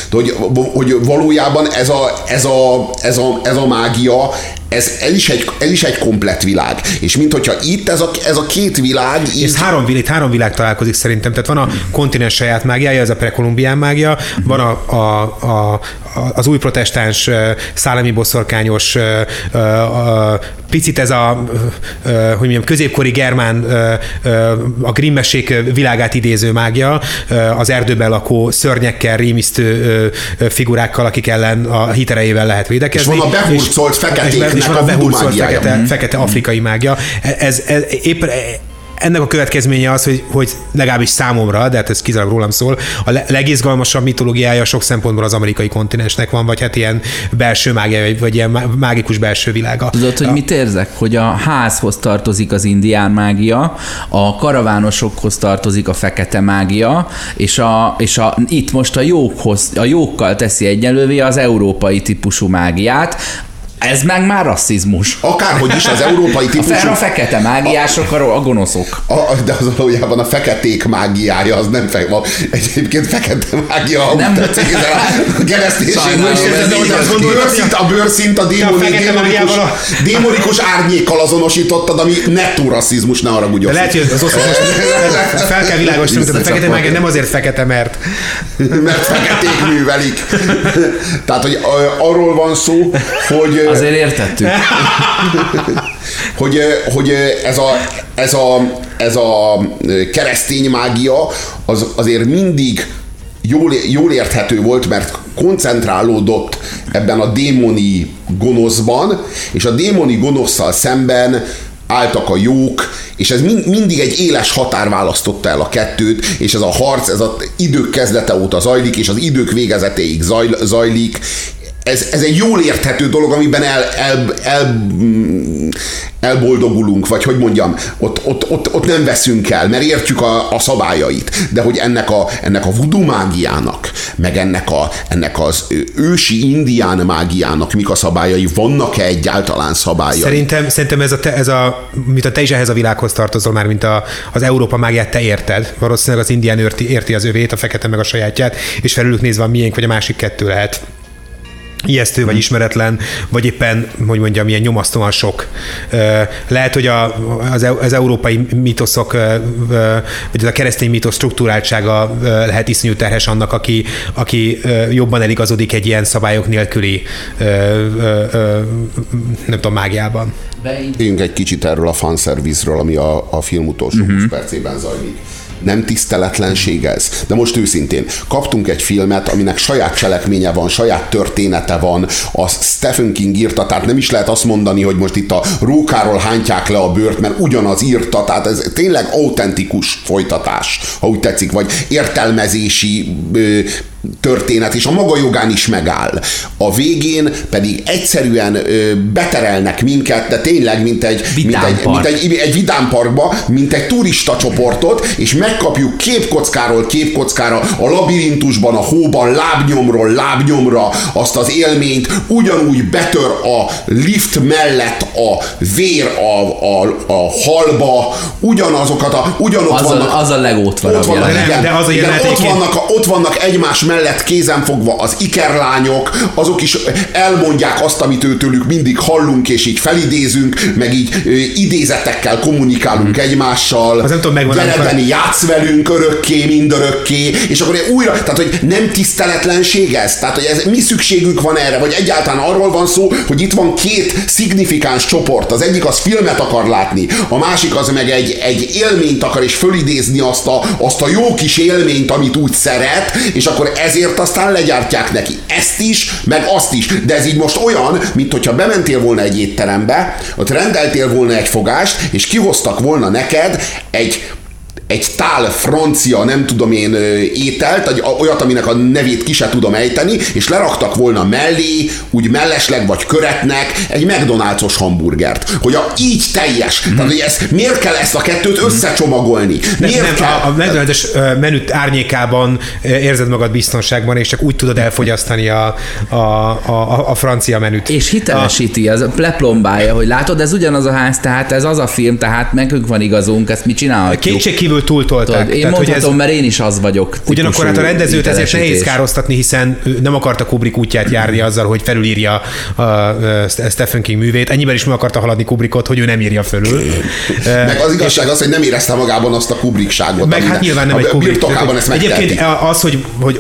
De hogy, hogy valójában ez a, ez, a, ez, a, ez a mágia, ez, ez, is egy, ez is egy komplett világ. És mint hogyha itt ez a, ez a két világ... Így... Ez három, itt három világ találkozik szerintem. Tehát van a kontinens saját mágiája, ez a prekolumbián mágia, van a, a, a, az új protestáns szállami boszorkányos, picit ez a, hogy mondjam, középkori germán, a grimmesék világát idéző mágia, az erdőben lakó szörnyekkel, rémisztő figurákkal, akik ellen a hiterejével lehet védekezni. És van a behurcolt feketék és van a behurcolt fekete, fekete afrikai mágia. Ez, ez, éppen ennek a következménye az, hogy, hogy legalábbis számomra, de hát ez kizárólag rólam szól, a legizgalmasabb mitológiája sok szempontból az amerikai kontinensnek van, vagy hát ilyen belső mágia, vagy, vagy ilyen mágikus belső világa. Tudod, hogy mit érzek? Hogy a házhoz tartozik az indián mágia, a karavánosokhoz tartozik a fekete mágia, és, a, és a, itt most a jókhoz, a jókkal teszi egyenlővé az európai típusú mágiát, ez meg már rasszizmus. Akárhogy is az európai típusú... A, a fekete mágiások, a, a gonoszok. A, de az valójában a feketék mágiája, az nem fe, egyébként fekete mágia, nem tetszik, a kereszténység. A bőrszint a démoni, démonikus, árnyékkal azonosítottad, ami nettó rasszizmus, ne arra De lehet, hogy az osztás fel kell világosítani, hogy a fekete mágia nem azért fekete, mert... Mert feketék művelik. Tehát, hogy arról van szó, hogy Azért értettük. hogy, hogy ez, a, ez, a, ez a keresztény mágia az azért mindig jól, jól érthető volt, mert koncentrálódott ebben a démoni gonoszban, és a démoni gonoszszal szemben álltak a jók, és ez mind, mindig egy éles határ választotta el a kettőt, és ez a harc, ez az idők kezdete óta zajlik, és az idők végezetéig zajlik, ez, ez egy jól érthető dolog, amiben el, el, el, elboldogulunk, vagy hogy mondjam, ott, ott, ott, ott nem veszünk el, mert értjük a, a szabályait. De hogy ennek a, ennek a voodoo mágiának, meg ennek, a, ennek az ősi indián mágiának mik a szabályai, vannak-e egyáltalán szabályai? Szerintem, szerintem ez, a, te, ez a, mint a te is ehhez a világhoz tartozol már, mint a, az Európa mágiát te érted. Valószínűleg az indián érti, érti az övét, a fekete meg a sajátját, és felülük nézve a miénk, vagy a másik kettő lehet ijesztő vagy ismeretlen, vagy éppen, hogy mondjam, ilyen nyomasztóan sok. Lehet, hogy a, az, az európai mítoszok, vagy az a keresztény mítosz struktúráltsága lehet iszonyú terhes annak, aki, aki jobban eligazodik egy ilyen szabályok nélküli nem tudom, mágiában. Éljünk egy kicsit erről a fanszervizről, ami a, a film utolsó uh-huh. 20 percében zajlik nem tiszteletlenség ez? De most őszintén, kaptunk egy filmet, aminek saját cselekménye van, saját története van, a Stephen King írta, tehát nem is lehet azt mondani, hogy most itt a rókáról hántják le a bőrt, mert ugyanaz írta, tehát ez tényleg autentikus folytatás, ha úgy tetszik, vagy értelmezési ö, történet, és a maga jogán is megáll. A végén pedig egyszerűen ö, beterelnek minket, de tényleg, mint egy, mint egy, mint egy, egy vidámparkba, mint egy turista csoportot, és megkapjuk képkockáról képkockára a labirintusban, a hóban, lábnyomról lábnyomra azt az élményt, ugyanúgy betör a lift mellett a vér a, a, a halba, ugyanazokat a, ugyanott az vannak. A, az a legótvar. Ott vannak, igen, de az a igen, ott, vannak, ott vannak egymás mellett kézenfogva az ikerlányok, azok is elmondják azt, amit őtőlük mindig hallunk, és így felidézünk, meg így ö, idézetekkel kommunikálunk hmm. egymással. Az nem tudom, megvan. Gyere, játsz velünk örökké, mindörökké, és akkor újra, tehát hogy nem tiszteletlenség ez? Tehát, hogy ez, mi szükségünk van erre, vagy egyáltalán arról van szó, hogy itt van két szignifikáns csoport. Az egyik az filmet akar látni, a másik az meg egy, egy élményt akar, és fölidézni azt a, azt a jó kis élményt, amit úgy szeret, és akkor ezért aztán legyártják neki ezt is, meg azt is. De ez így most olyan, mint hogyha bementél volna egy étterembe, ott rendeltél volna egy fogást, és kihoztak volna neked egy egy tál francia, nem tudom én, ételt, egy, olyat, aminek a nevét ki se tudom ejteni, és leraktak volna mellé, úgy mellesleg vagy köretnek egy McDonald's-os hamburgert. Hogy a így teljes. Mm. Tehát, hogy ez, miért kell ezt a kettőt összecsomagolni? Miért nem, kell? A, a McDonald's menüt árnyékában érzed magad biztonságban, és csak úgy tudod elfogyasztani a, a, a, a francia menüt. És hitelesíti, az leplombája, hogy látod, ez ugyanaz a ház, tehát ez az a film, tehát nekünk van igazunk, ezt mi csinálhatjuk. Kétségkívül túltolták. Tudod, én Tehát, mondhatom, ez... mert én is az vagyok. Ugyanakkor hát a rendezőt ezért nehéz károztatni, hiszen nem akarta Kubrick útját járni azzal, hogy felülírja a Stephen King művét. Ennyiben is meg akarta haladni Kubrickot, hogy ő nem írja fölül. Meg az igazság az, hogy nem érezte magában azt a Kubrickságot. Meg hát nyilván nem egy Kubrick. Ezt Egyébként az, hogy, hogy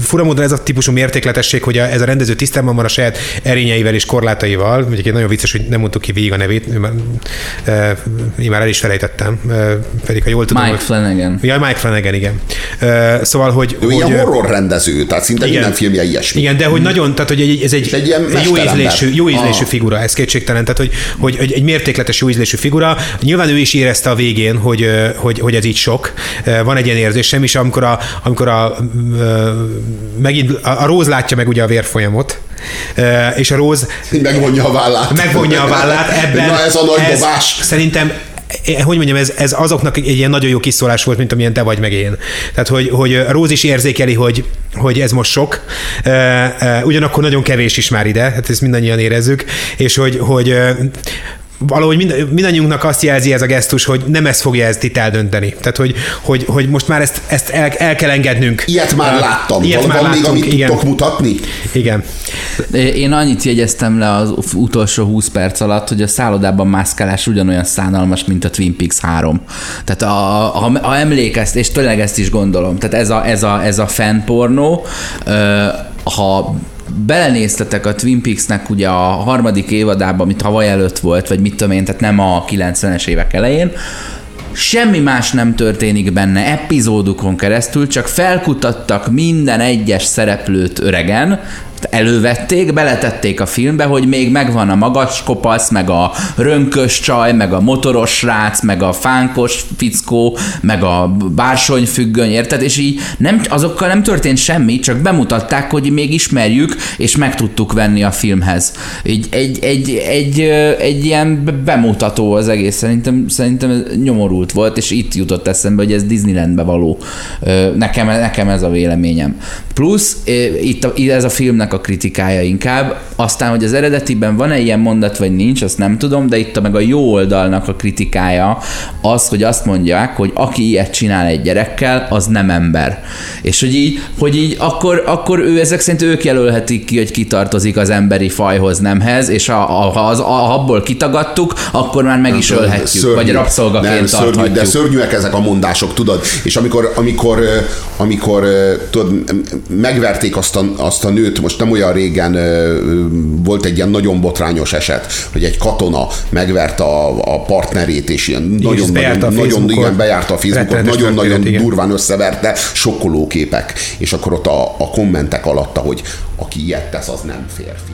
furamódon ez a típusú mértékletesség, hogy ez a rendező tisztában van a saját erényeivel és korlátaival. Egyébként nagyon vicces, hogy nem mondtuk ki végig a nevét, én már el is felejtettem, pedig ha jól tudom. Mike hogy- Flanagan. Ja, Mike Flanagan, igen. Ö, szóval, hogy... Ő hogy ilyen horror rendező, tehát szinte Igen. minden filmje ilyesmi. Igen, de hogy nagyon, tehát hogy egy, ez egy, egy ilyen egy jó ízlésű, jó ízlésű Ah. figura, ez kétségtelen, tehát hogy, hogy, hogy egy mértékletes jó ízlésű figura. Nyilván ő is érezte a végén, hogy, hogy, hogy ez így sok. Van egy ilyen érzésem is, amikor a, amikor a, megint a, a Róz látja meg ugye a vérfolyamot, és a Róz Megvonja a vállát. megvonja a vállát ebben. Na ez a nagy dobás. Szerintem hogy mondjam, ez, ez azoknak egy ilyen nagyon jó kiszólás volt, mint amilyen te vagy meg én. Tehát, hogy, hogy Róz is érzékeli, hogy, hogy ez most sok, ugyanakkor nagyon kevés is már ide, hát ezt mindannyian érezzük, és hogy, hogy valahogy mind, mindannyiunknak azt jelzi ez a gesztus, hogy nem ez fogja ezt itt eldönteni. Tehát, hogy, hogy, hogy most már ezt, ezt el, el kell engednünk. Ilyet már láttam. Ilyet Van, már van még, láttunk, amit igen. tudtok mutatni? Igen. Én annyit jegyeztem le az utolsó 20 perc alatt, hogy a szállodában mászkálás ugyanolyan szánalmas, mint a Twin Peaks 3. Tehát a, ha, ha emlékezt, és tényleg ezt is gondolom, tehát ez a, ez a, ez a fanpornó, ha belenéztetek a Twin Peaksnek ugye a harmadik évadában, amit tavaly előtt volt, vagy mit tudom én, tehát nem a 90-es évek elején, Semmi más nem történik benne epizódukon keresztül, csak felkutattak minden egyes szereplőt öregen, elővették, beletették a filmbe, hogy még megvan a magas kopasz, meg a rönkös csaj, meg a motoros srác, meg a fánkos fickó, meg a bársonyfüggöny, érted? És így nem, azokkal nem történt semmi, csak bemutatták, hogy még ismerjük, és meg tudtuk venni a filmhez. Így egy, egy, egy, egy ilyen be- bemutató az egész, szerintem, szerintem nyomorult volt, és itt jutott eszembe, hogy ez Disneylandbe való. Nekem, nekem ez a véleményem. Plusz itt a, ez a filmnek a kritikája inkább, aztán, hogy az eredetiben van-e ilyen mondat, vagy nincs, azt nem tudom, de itt a, meg a jó oldalnak a kritikája az, hogy azt mondják, hogy aki ilyet csinál egy gyerekkel, az nem ember. És hogy így, hogy így akkor, akkor ő ezek szerint ők jelölhetik ki, hogy kitartozik az emberi fajhoz, nemhez, és a, a, ha, az, ha abból kitagadtuk, akkor már meg is ölhetjük, Szörnyű. vagy rabszolgaként nem, szörnyű, tarthatjuk. De szörnyűek ezek a mondások, tudod? És amikor, amikor, amikor tudod, megverték azt a, azt a nőt, most nem olyan régen ö, volt egy ilyen nagyon botrányos eset, hogy egy katona megverte a, a partnerét, és ilyen nagyon, nagyon, a nagyon, igen, bejárta a Facebookot, nagyon-nagyon durván összeverte, sokkoló képek. És akkor ott a, a kommentek alatta, hogy aki ilyet tesz, az nem férfi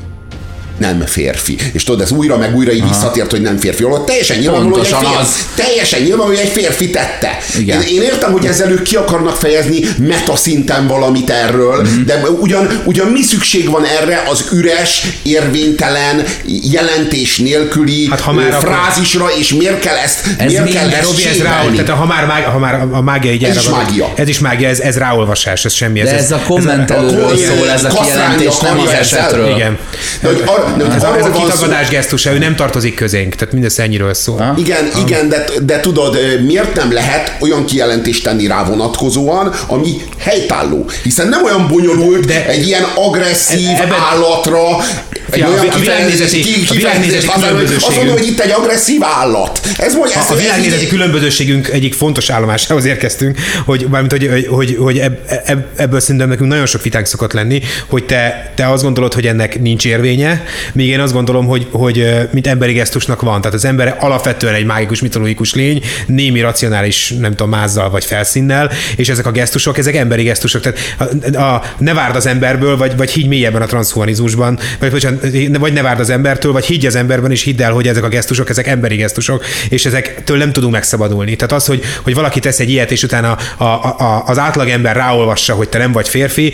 nem férfi. És tudod, ez újra meg újra így visszatért, hogy nem férfi. Holott teljesen nyilvánvaló, hogy egy férfi, az. teljesen nyilvánvaló, hogy egy férfi tette. Igen. Én, én értem, hogy ezzel ők ki akarnak fejezni meta szinten valamit erről, Mhm. de ugyan, ugyan mi szükség van erre az üres, érvénytelen, jelentés nélküli Hát ha már ö, akkor- frázisra, és miért kell ezt, Ez miért mind- kell ezt Robi, ez rá, tehát ha már, mág, ha már a mágia így Ez is van- mágia. Ez is mágia, ez, ez ráolvasás, ez semmi. De ez a kommentelőről szól, ez a kijelentés, nem az esetről. Igen. De hogy ar- de Ez, a, ez a van szó- kitagadás gesztusa, ő nem tartozik közénk, tehát mindez ennyiről szól. Ha? Igen, igen, de, de tudod, miért nem lehet olyan kijelentést tenni rá vonatkozóan, ami helytálló? Hiszen nem olyan bonyolult De- de egy ilyen agresszív E- ebben- állatra, egy a olyan a világnézeti- a világnézeti azt mondja, hogy- azt különbözőségünk. mondja, hogy itt egy agresszív állat. Ez mondja, A ez világnézeti különbözőségünk egyik fontos állomásához érkeztünk, hogy, mármint, hogy, hogy, hogy, hogy ebb, ebb, ebből szerintem nekünk nagyon sok vitánk szokott lenni, hogy te, te azt gondolod, hogy ennek nincs érvénye, míg én azt gondolom, hogy, hogy mint emberi gesztusnak van. Tehát az ember alapvetően egy mágikus, mitológikus lény, némi racionális, nem tudom, mázzal vagy felszínnel, és ezek a gesztusok, ezek emberi gesztusok. Tehát a, a, ne várd az emberből, vagy, vagy higgy mélyebben a transhumanizmusban, vagy, bocsánat, vagy ne várd az embertől, vagy higgy az emberben, és hidd el, hogy ezek a gesztusok, ezek emberi gesztusok, és ezektől nem tudunk megszabadulni. Tehát az, hogy, hogy valaki tesz egy ilyet, és utána a, a, a, az átlagember ráolvassa, hogy te nem vagy férfi,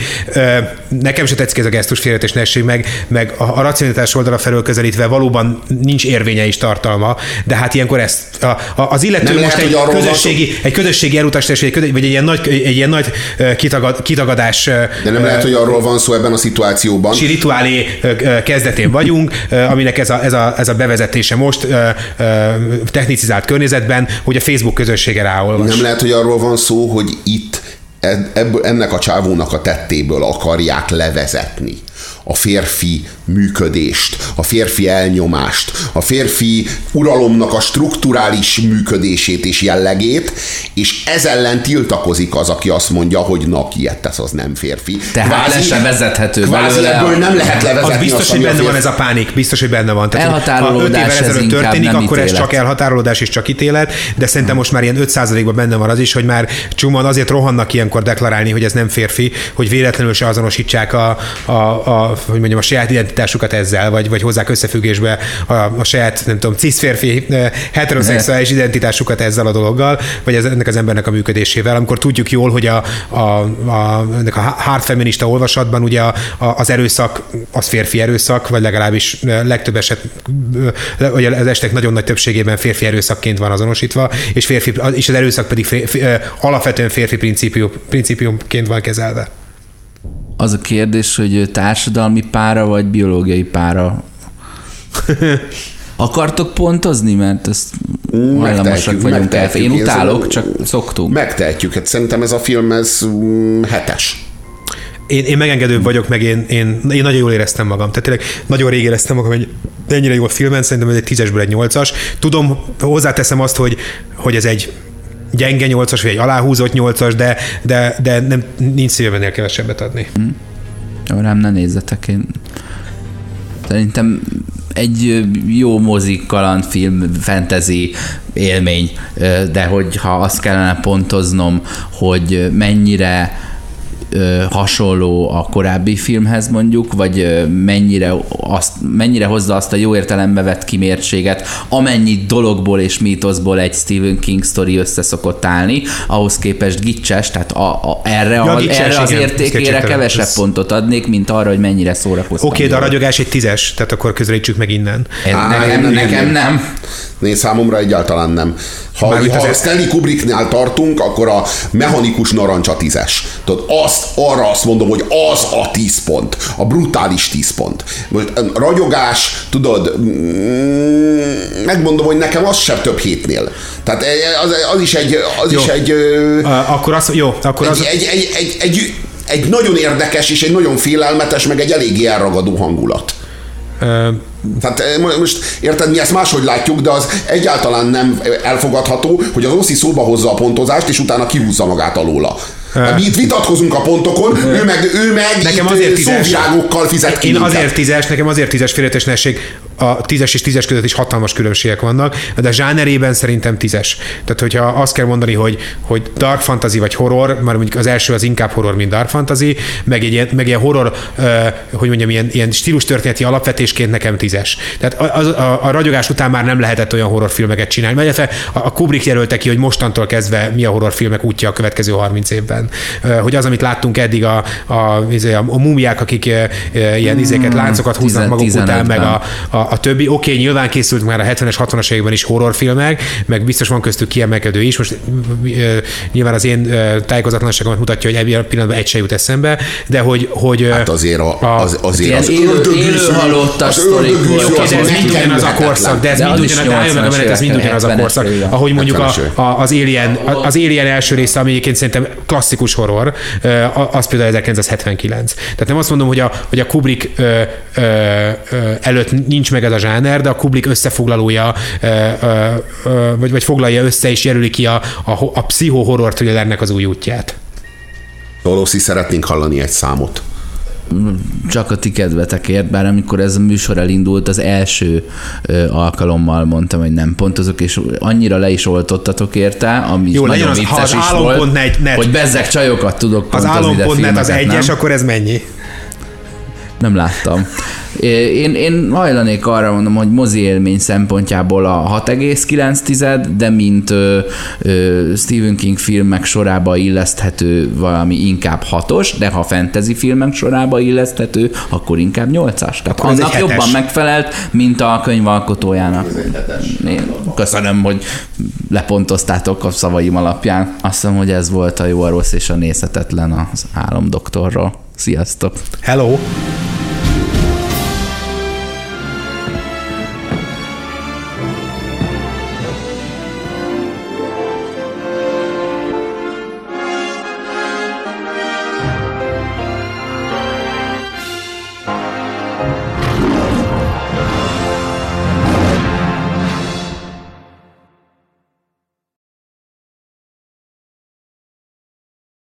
nekem se tetszik ez a gesztus félretés ne meg, meg a, a racionalitás oldala felől közelítve valóban nincs érvénye is tartalma, de hát ilyenkor ezt a, a, az illető Nem most lehet, egy arról van közösségi, egy közösségi elutasítás, vagy egy, vagy egy ilyen nagy, egy ilyen nagy kitagad, kitagadás De nem lehet, hogy arról van szó ebben a szituációban, si rituálé ö, ö, kezdetén vagyunk, aminek ez a, ez, a, ez a bevezetése most technicizált környezetben, hogy a Facebook közössége ráolvas. Nem lehet, hogy arról van szó, hogy itt ennek a csávónak a tettéből akarják levezetni, a férfi működést, a férfi elnyomást, a férfi uralomnak a strukturális működését és jellegét, és ez ellen tiltakozik az, aki azt mondja, hogy na, ki ilyet tesz, az nem férfi. Tehát kvázi, le sem vezethető kvázi belőle. ebből nem lehet levezetni Az biztos, azt, hogy benne van ez a pánik, biztos, hogy benne van. Tehát, ha öt évvel ez ezelőtt történik, akkor ez ítélet. csak elhatárolódás és csak ítélet, de szerintem most már ilyen 5%-ban benne van az is, hogy már csomóan azért rohannak ilyenkor deklarálni, hogy ez nem férfi, hogy véletlenül se azonosítsák a, a, a, hogy mondjam, a saját identitásukat ezzel, vagy, vagy hozzák összefüggésbe a, a saját, nem tudom, cis-férfi eh, heteroszexuális identitásukat ezzel a dologgal, vagy ez, ennek az embernek a működésével, amikor tudjuk jól, hogy a, a, a, ennek a hard feminista olvasatban ugye a, a, az erőszak az férfi erőszak, vagy legalábbis eh, legtöbb eset, eh, vagy az estek nagyon nagy többségében férfi erőszakként van azonosítva, és, férfi, és az erőszak pedig eh, alapvetően férfi principium, principiumként van kezelve. Az a kérdés, hogy társadalmi pára vagy biológiai pára. Akartok pontozni, mert ezt hajlamosak vagyunk megtehetjük. Én utálok, csak szoktunk. Megtehetjük, hát szerintem ez a film, ez mm, hetes. Én, én megengedőbb vagyok, meg én, én, én nagyon jól éreztem magam. Tehát tényleg nagyon rég éreztem magam, hogy ennyire jó a filmen, szerintem ez egy tízesből egy nyolcas. Tudom, hozzáteszem azt, hogy, hogy ez egy gyenge nyolcas, vagy egy aláhúzott nyolcas, de, de, de nem, nincs szívem ennél kevesebbet adni. Jó, rám ne nézzetek, én szerintem egy jó mozik, kalandfilm, fantasy élmény, de hogyha azt kellene pontoznom, hogy mennyire hasonló a korábbi filmhez mondjuk, vagy mennyire, azt, mennyire hozza azt a jó értelembe vett kimértséget, amennyi dologból és mítoszból egy Stephen King sztori össze szokott állni, ahhoz képest gicses, tehát a, a, erre, Ja, a, gicses, erre az igen, értékére kevesebb Ez- pontot adnék, mint arra, hogy mennyire szórakoztam. Oké, okay, de a ragyogás egy tízes, tehát akkor közelítsük meg innen. Ez Á, nekem, nem, nekem nem. nem. Én számomra egyáltalán nem. Ha, Mármint ha azért- Stanley Kubricknál tartunk, akkor a mechanikus narancs a tízes. Tudod, azt, arra azt mondom, hogy az a tíz pont. A brutális tíz pont. Most ragyogás, tudod, megmondom, hogy nekem az sem több hétnél. Tehát az, az is egy, az Jó. is egy, akkor az, jó, akkor egy, az, egy, egy, egy, egy, egy nagyon érdekes és egy nagyon félelmetes, meg egy eléggé elragadó hangulat. Tehát eh, mo- most érted, mi ezt máshogy látjuk, de az egyáltalán nem elfogadható, hogy az Oszi szóba hozza a pontozást, és utána kihúzza magát alóla. Hát mi itt vitatkozunk a pontokon, ő meg, ő meg Nekem itt azért tízes. szóvirágokkal fizet ki Én minket. azért tízes, nekem azért tízes félretesnesség, a tízes és tízes között is hatalmas különbségek vannak, de a zsánerében szerintem tízes. Tehát, hogyha azt kell mondani, hogy, hogy dark fantasy vagy horror, már mondjuk az első az inkább horror, mint dark fantasy, meg egy ilyen, meg ilyen horror, hogy mondjam, ilyen, ilyen stílus történeti alapvetésként nekem tízes. Tehát az, a, a ragyogás után már nem lehetett olyan horrorfilmeket csinálni. Vagy illetve a a Kubrick jelölte ki, hogy mostantól kezdve mi a horrorfilmek útja a következő 30 évben. Hogy az, amit láttunk eddig, a, a, a, a mumiák, akik ilyen izéket, láncokat húznak maguk után, meg a, 15-ben. A, a többi. Oké, okay, nyilván készült már a 70-es, 60-as években is horrorfilmek, meg biztos van köztük kiemelkedő is. Most ö, nyilván az én ö, tájékozatlanságomat mutatja, hogy ebben a pillanatban egy se jut eszembe, de hogy... hogy Hát azért, a, a- az, azért az élő- ördögűző- élő halottas az sztorik az de ez mind ugyanaz a korszak, de ez mind az ugyanaz, meg a 80-as menet, ez mind ugyanaz a 70-es korszak. Ahogy mondjuk a, 70-es évek. a, az, Alien, az Alien első része, ami egyébként szerintem klasszikus horror, az például 1979. Tehát nem azt mondom, hogy a, hogy a Kubrick előtt nincs meg ez a zsáner, de a Kubrick összefoglalója, ö, ö, ö, vagy, vagy foglalja össze és jelöli ki a, a, a pszicho-horror thrillernek az új útját. Toloszi, szeretnénk hallani egy számot. Csak a ti kedvetekért, bár amikor ez a műsor elindult, az első alkalommal mondtam, hogy nem pontozok, és annyira le is oltottatok érte, ami Jó, nagyon az- ha vicces az is volt, net. hogy bezzek csajokat tudok Az pontozni, de álom.net az egyes, nem. akkor ez mennyi? Nem láttam. Én, én hajlanék arra mondom, hogy mozi élmény szempontjából a 6,9, de mint ö, ö, Stephen King filmek sorába illeszthető valami inkább hatos, de ha fantasy filmek sorába illeszthető, akkor inkább 8-as. Tehát Akkor annak hetes. jobban megfelelt, mint a könyvalkotójának. Én köszönöm, hogy lepontoztátok a szavaim alapján. Azt hiszem, hogy ez volt a jó, a rossz és a nézhetetlen az álomdoktorról. Sziasztok! Hello!